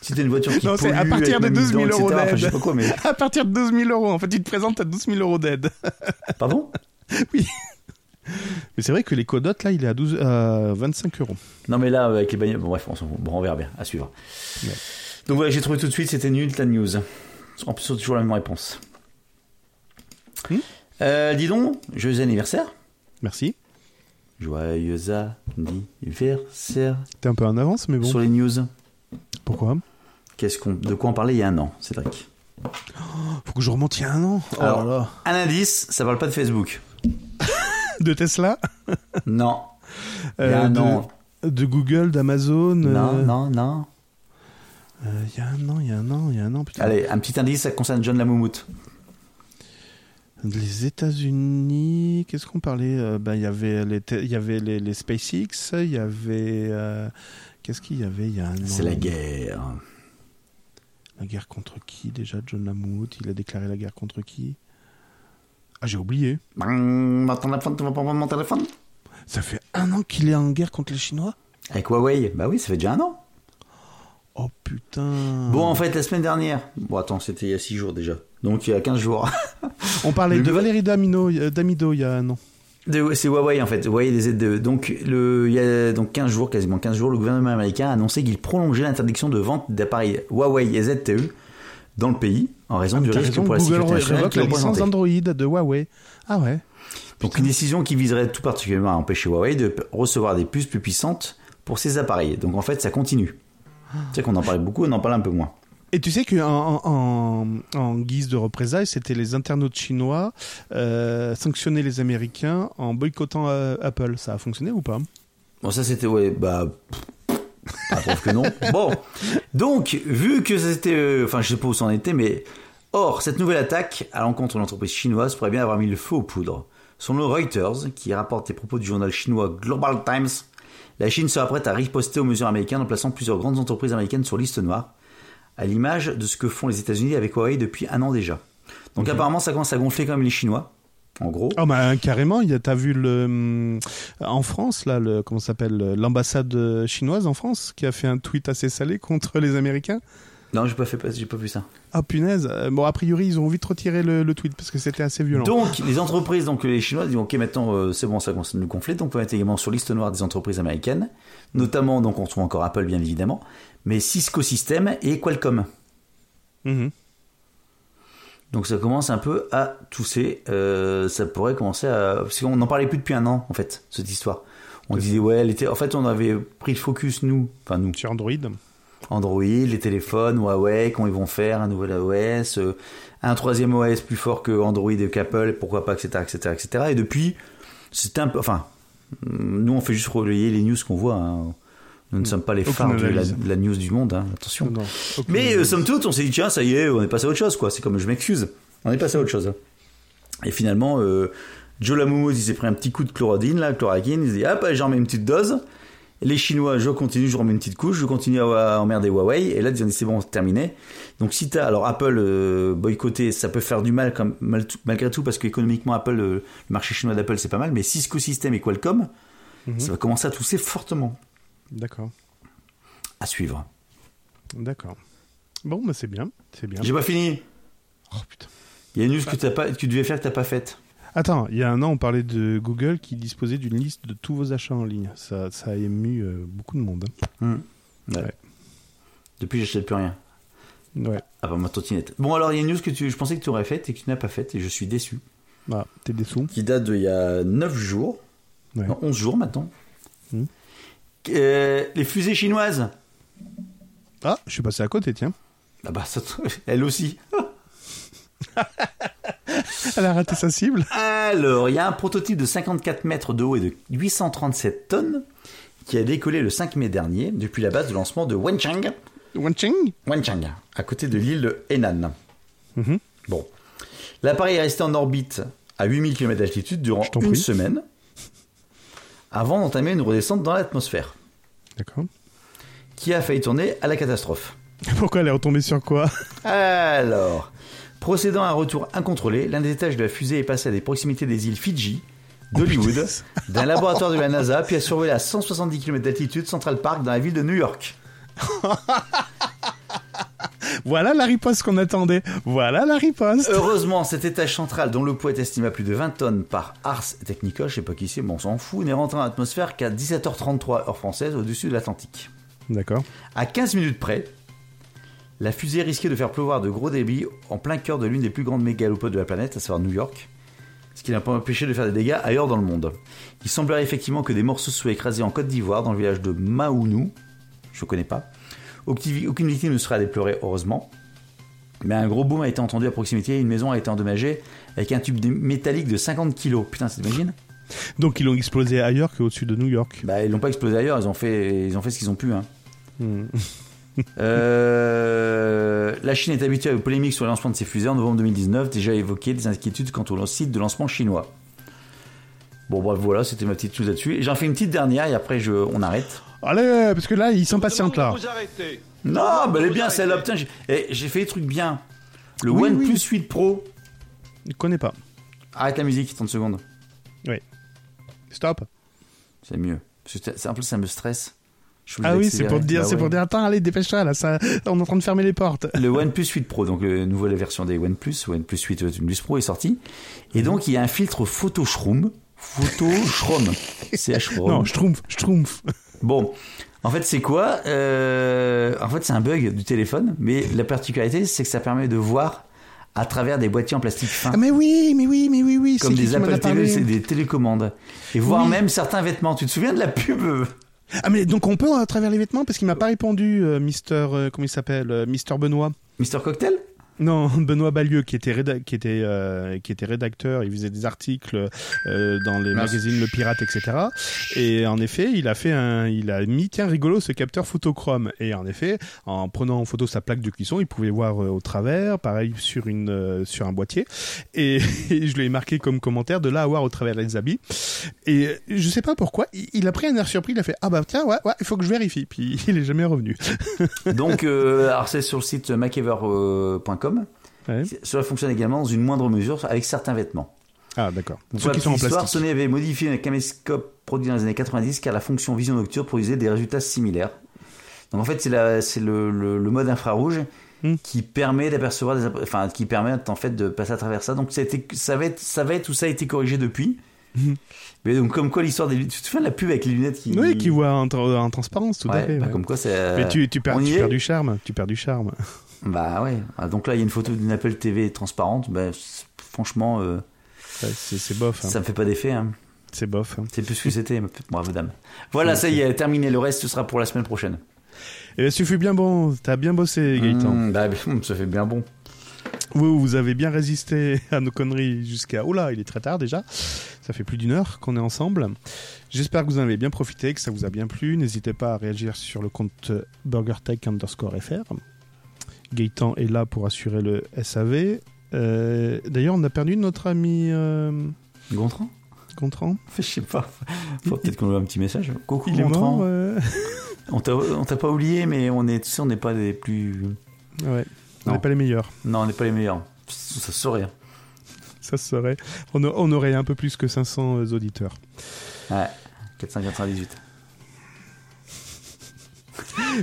Si t'as une voiture qui Non, c'est à pollue, partir de même 12 000 bidon, euros etc., enfin, je sais d'aide. pas quoi, mais À partir de 12 000 euros, en fait, ils te présentent à 12 000 euros d'aide. pardon? Mais c'est vrai que les codotes, là, il est à, 12, à 25 euros. Non mais là avec les bagnoles, bon bref, on. Bon, on verra bien, à suivre. Ouais. Donc voilà, j'ai trouvé tout de suite, c'était nul ta news. En plus, c'est toujours la même réponse. Hmm? Euh, dis donc, joyeux anniversaire. Merci. Joyeux anniversaire. T'es un peu en avance, mais bon. Sur les news, Pourquoi? Qu'est-ce qu'on, de quoi on parlait il y a un an, Cédric? Faut que je remonte il y a un an. Oh Alors, là là. un indice, ça parle pas de Facebook. De Tesla? Non. Il y Euh, a un de, an. de Google, d'Amazon. Non, euh, non, non. euh, Il y a un an, il y a un an, il y a un an, putain. Allez, un petit indice, ça concerne John Lamoumout. Les États-Unis, qu'est-ce qu'on parlait Euh, ben, Il y avait les, il y avait les, les SpaceX, il y avait. euh, Qu'est-ce qu'il y avait il y a C'est la guerre. La guerre contre qui déjà John Lamouth, il a déclaré la guerre contre qui? Ah, j'ai oublié. Mon téléphone, tu vas pas prendre mon téléphone? Ça fait un an qu'il est en guerre contre les Chinois Avec Huawei Bah oui, ça fait déjà un an. Oh putain. Bon, en fait, la semaine dernière. Bon, attends, c'était il y a 6 jours déjà. Donc il y a 15 jours. On parlait de Valérie Damino, euh, Damido il y a un an. De- C'est Huawei en fait, Huawei des Z2. Donc le, il y a donc 15 jours, quasiment 15 jours, le gouvernement américain a annoncé qu'il prolongeait l'interdiction de vente d'appareils Huawei et ZTE dans le pays en raison du Ah, T'as risque raison, pour la sécurité nationale la licence Android de Huawei. Ah ouais. Donc une décision qui viserait tout particulièrement à empêcher Huawei de recevoir des puces plus puissantes pour ses appareils. Donc en fait, ça continue. Tu sais qu'on en parlait beaucoup, on en parle un peu moins. Et tu sais qu'en en, en, en guise de représailles, c'était les internautes chinois euh, sanctionner les Américains en boycottant euh, Apple. Ça a fonctionné ou pas? Bon, ça c'était, ouais, bah. Pas preuve que non. Bon. Donc, vu que c'était. euh, Enfin, je sais pas où ça en était, mais. Or, cette nouvelle attaque à l'encontre de l'entreprise chinoise pourrait bien avoir mis le feu aux poudres. Selon Reuters, qui rapporte les propos du journal chinois Global Times, la Chine sera prête à riposter aux mesures américaines en plaçant plusieurs grandes entreprises américaines sur liste noire, à l'image de ce que font les États-Unis avec Huawei depuis un an déjà. Donc, apparemment, ça commence à gonfler même les Chinois. En gros. Ah bah carrément, il t'as vu le hum, en France là le comment s'appelle l'ambassade euh, chinoise en France qui a fait un tweet assez salé contre les Américains. Non, j'ai pas fait, j'ai pas vu ça. Ah punaise. Euh, Bon a priori ils ont vite retiré le, le tweet parce que c'était assez violent. Donc, les entreprises, donc les Chinois disent ok maintenant euh, c'est bon, ça commence à nous gonfler, donc on peut mettre également sur liste noire des entreprises américaines, notamment donc on trouve encore Apple bien évidemment, mais Cisco Systems et Qualcomm. Mhm. Donc ça commence un peu à tousser. euh, ça pourrait commencer à parce qu'on n'en parlait plus depuis un an en fait cette histoire. On disait ouais, elle était. En fait, on avait pris le focus nous, enfin nous, Sur Android. Android, les téléphones, Huawei, quand ils vont faire un nouvel OS, euh, un troisième OS plus fort que Android et qu'Apple, pourquoi pas, etc., etc., etc. Et depuis, c'était un peu, enfin, nous on fait juste relayer les news qu'on voit. hein. Nous ne sommes pas les phares de la, analyse. de la news du monde, hein, attention. Non, non, aucune Mais euh, somme toute, on s'est dit tiens, ça y est, on est passé à autre chose, quoi. C'est comme je m'excuse, on est passé à autre chose. Et finalement, euh, Joe Lamoumouz, il s'est pris un petit coup de chlorodine, là, chloroquine, il s'est dit hop, j'en mets une petite dose. Les Chinois, je continue, je remets une petite couche, je continue à, emmerder Huawei, et là, ils ont dit c'est bon, c'est terminé. Donc si t'as, alors Apple euh, boycotté, ça peut faire du mal, comme, mal- malgré tout, parce qu'économiquement, Apple, euh, le marché chinois d'Apple, c'est pas mal, mais Cisco Systems et Qualcomm, Mhm. ça va commencer à tousser fortement. D'accord, À suivre. d'accord. Bon bah c'est bien, c'est bien. J'ai pas fini. Oh putain. Il y a une news que, t'as pas, que tu devais faire que t'as pas faite. Attends, il y a un an, on parlait de Google qui disposait d'une liste de tous vos achats en ligne. Ça, ça a ému euh, beaucoup de monde. hein. Ouais. Ouais. Depuis, j'achète plus rien. Ouais. Part ma trottinette. Bon, alors, il y a une news que tu, je pensais que tu aurais faite et que tu n'as pas faite, et je suis déçu. Ah, t'es sous. Qui date d'il y a 9 jours. Ouais. Non, 11 jours maintenant. Hmm. Euh, les fusées chinoises. Ah, je suis passé à côté, tiens. Ah bah, ça, elle aussi. Elle a raté sa cible. Alors, il y a un prototype de 54 mètres de haut et de 837 tonnes qui a décollé le 5 mai dernier depuis la base de lancement de Wenchang, Wancheng Wenchang à côté de l'île de Henan. Mhm. Bon. L'appareil est resté en orbite à 8000 km d'altitude durant une prie. semaine avant d'entamer une redescente dans l'atmosphère D'accord. qui a failli tourner à la catastrophe. Pourquoi elle est retombée sur quoi Alors, procédant à un retour incontrôlé, l'un des étages de la fusée est passé à des proximités des îles Fidji, d'Hollywood, d'un laboratoire de la NASA, puis a survolé à 170 km d'altitude Central Park dans la ville de New York. Voilà la riposte qu'on attendait. Voilà la riposte. Heureusement, cet étage central, dont le poids est estimé à plus de 20 tonnes par Ars Technica, je sais pas qui c'est, mais on s'en fout, n'est rentré dans l'atmosphère qu'à 17h33 heure française au-dessus de l'Atlantique. D'accord. À 15 minutes près, la fusée risquait de faire pleuvoir de gros débits en plein cœur de l'une des plus grandes mégalopodes de la planète, à savoir New York. ce qui n'a pas empêché de faire des dégâts ailleurs dans le monde. Il semblerait effectivement que des morceaux soient écrasés en Côte d'Ivoire, dans le village de Maounou. Je ne connais pas. Aucune victime ne sera à déplorer, heureusement. Mais un gros boom a été entendu à proximité et une maison a été endommagée avec un tube métallique de 50 kilos. Putain, t'imagines? Donc ils l'ont explosé ailleurs qu'au-dessus de New York. Bah, ils l'ont pas explosé ailleurs, ils ont fait, ils ont fait ce qu'ils ont pu. Hein. Hmm. Euh, la Chine est habituée aux polémiques sur le lancement de ses fusées. En novembre 2019, déjà évoqué des inquiétudes quant au site de lancement chinois. Bon, bref, voilà, c'était ma petite chose là-dessus. Et j'en fais une petite dernière et après je, on arrête. Allez, parce que là, ils s'impatientent là. Non, bah, elle est bien celle-là. Putain, j'ai eh, j'ai fait des trucs bien. Le Oui, OnePlus oui. 8 Pro. Je connais pas. Arrête la musique, 30 secondes. Stop. C'est mieux. Parce que c'est- en plus, ça me stresse. Ah oui, c'est pour te dire, Bah c'est ouais. pour dire, attends, allez, dépêche-toi là, ça, on est en train de fermer les portes. Le OnePlus 8 Pro, donc la nouvelle version des OnePlus, OnePlus 8 OnePlus Pro est sorti. Et donc il y a un filtre photo shroom. Photo shroom. Non, schtroumpf, schtroumpf. Bon, en fait c'est quoi Euh, En fait c'est un bug du téléphone, mais la particularité c'est que ça permet de voir à travers des boîtiers en plastique fin. Ah mais oui, mais oui, mais oui, oui, comme des Apple TV, c'est des télécommandes. Et voir Oui. même certains vêtements. Tu te souviens de la pub Ah mais donc on peut à travers les vêtements parce qu'il m'a pas répondu, euh, Mister, euh, comment il s'appelle, Mister Benoît. Mister Cocktail? Non, Benoît Balieu qui était réda- qui était euh, qui était rédacteur, il faisait des articles euh, dans les Merci. magazines Le Pirate, etc. Et en effet, il a fait un, il a mis tiens rigolo ce capteur photochrome. Et en effet, en prenant en photo sa plaque de cuisson, il pouvait voir euh, au travers, pareil sur une euh, sur un boîtier. Et, et je lui ai marqué comme commentaire de là à voir au travers des habits. Et je sais pas pourquoi, il, il a pris un air surpris, il a fait ah bah tiens ouais ouais, il faut que je vérifie. Puis il est jamais revenu. Donc, euh, alors c'est sur le site makever.com. Ouais. Cela fonctionne également dans une moindre mesure avec certains vêtements. Ah d'accord. Ceux qui sont en plastique. Sony avait modifié un caméscope produit dans les années 90 car la fonction vision nocturne produisait des résultats similaires. Donc en fait, c'est le, le- le mode infrarouge Hmm. qui permet d'apercevoir des, enfin qui permet en fait de passer à travers ça. Donc ça, a été, ça va être, ça va être, tout ça a été corrigé depuis. Mhm. Mais donc comme quoi l'histoire des lunettes, tu te souviens de la pub avec les lunettes qui, Oui, qui voit en, tra- en transparence, tout Ouais, à fait. bah, ouais. comme quoi c'est. Mais tu, perds du charme. Tu perds du charme. Bah ouais. Ah, Donc là, il y a une photo d'une Apple TV transparente. Bah, franchement, euh, Ouais, C'est bof. hein. ça me fait pas d'effet. Hein. C'est bof. hein. C'est plus ce que c'était. Bravo dame. Voilà, ça y est, terminé. Le reste ce sera pour la semaine prochaine. Et bien, tu fais bien bon. T'as bien bossé, Gaëtan. Mmh, bah, ça fait bien bon. Vous, vous avez bien résisté à nos conneries jusqu'à. Oh là, il est très tard déjà. Ça fait plus d'une heure qu'on est ensemble. J'espère que vous en avez bien profité, que ça vous a bien plu. N'hésitez pas à réagir sur le compte BurgerTech underscore FR. Gaëtan est là pour assurer le SAV. Euh, D'ailleurs, on a perdu notre ami euh, Gontran Gontran. Je sais pas. Faut peut-être qu'on lui un petit message. Coucou Il Gontran. mort. euh, On t'a pas oublié, mais on est, tu sais, on n'est pas les plus. Ouais. On n'est pas les meilleurs. Non, on n'est pas les meilleurs. Ça se saurait. hein. Ça se serait. On, a- on aurait un peu plus que 500 auditeurs. Ouais. 498.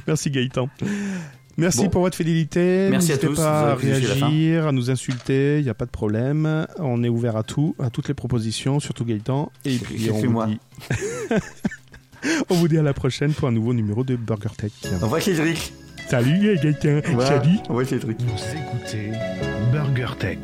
Merci Gaëtan. Merci Bon. pour votre fidélité. Merci à N'hésitez tous, pas à réagir, à nous insulter, il n'y a pas de problème. On est ouvert à tout, à toutes les propositions, surtout Gaëtan. Et puis c'est on vous, moi. dit... on vous dit à la prochaine pour un nouveau numéro de Burger Tech. Au revoir, Cédric. Salut Gaëtan. Ouais. Salut. Au revoir, Cédric. Vous écoutez Burger Tech.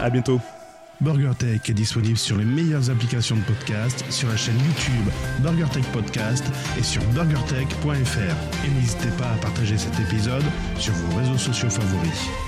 À bientôt. BurgerTech est disponible sur les meilleures applications de podcast, sur la chaîne YouTube BurgerTech Podcast et sur burgertech.fr. Et n'hésitez pas à partager cet épisode sur vos réseaux sociaux favoris.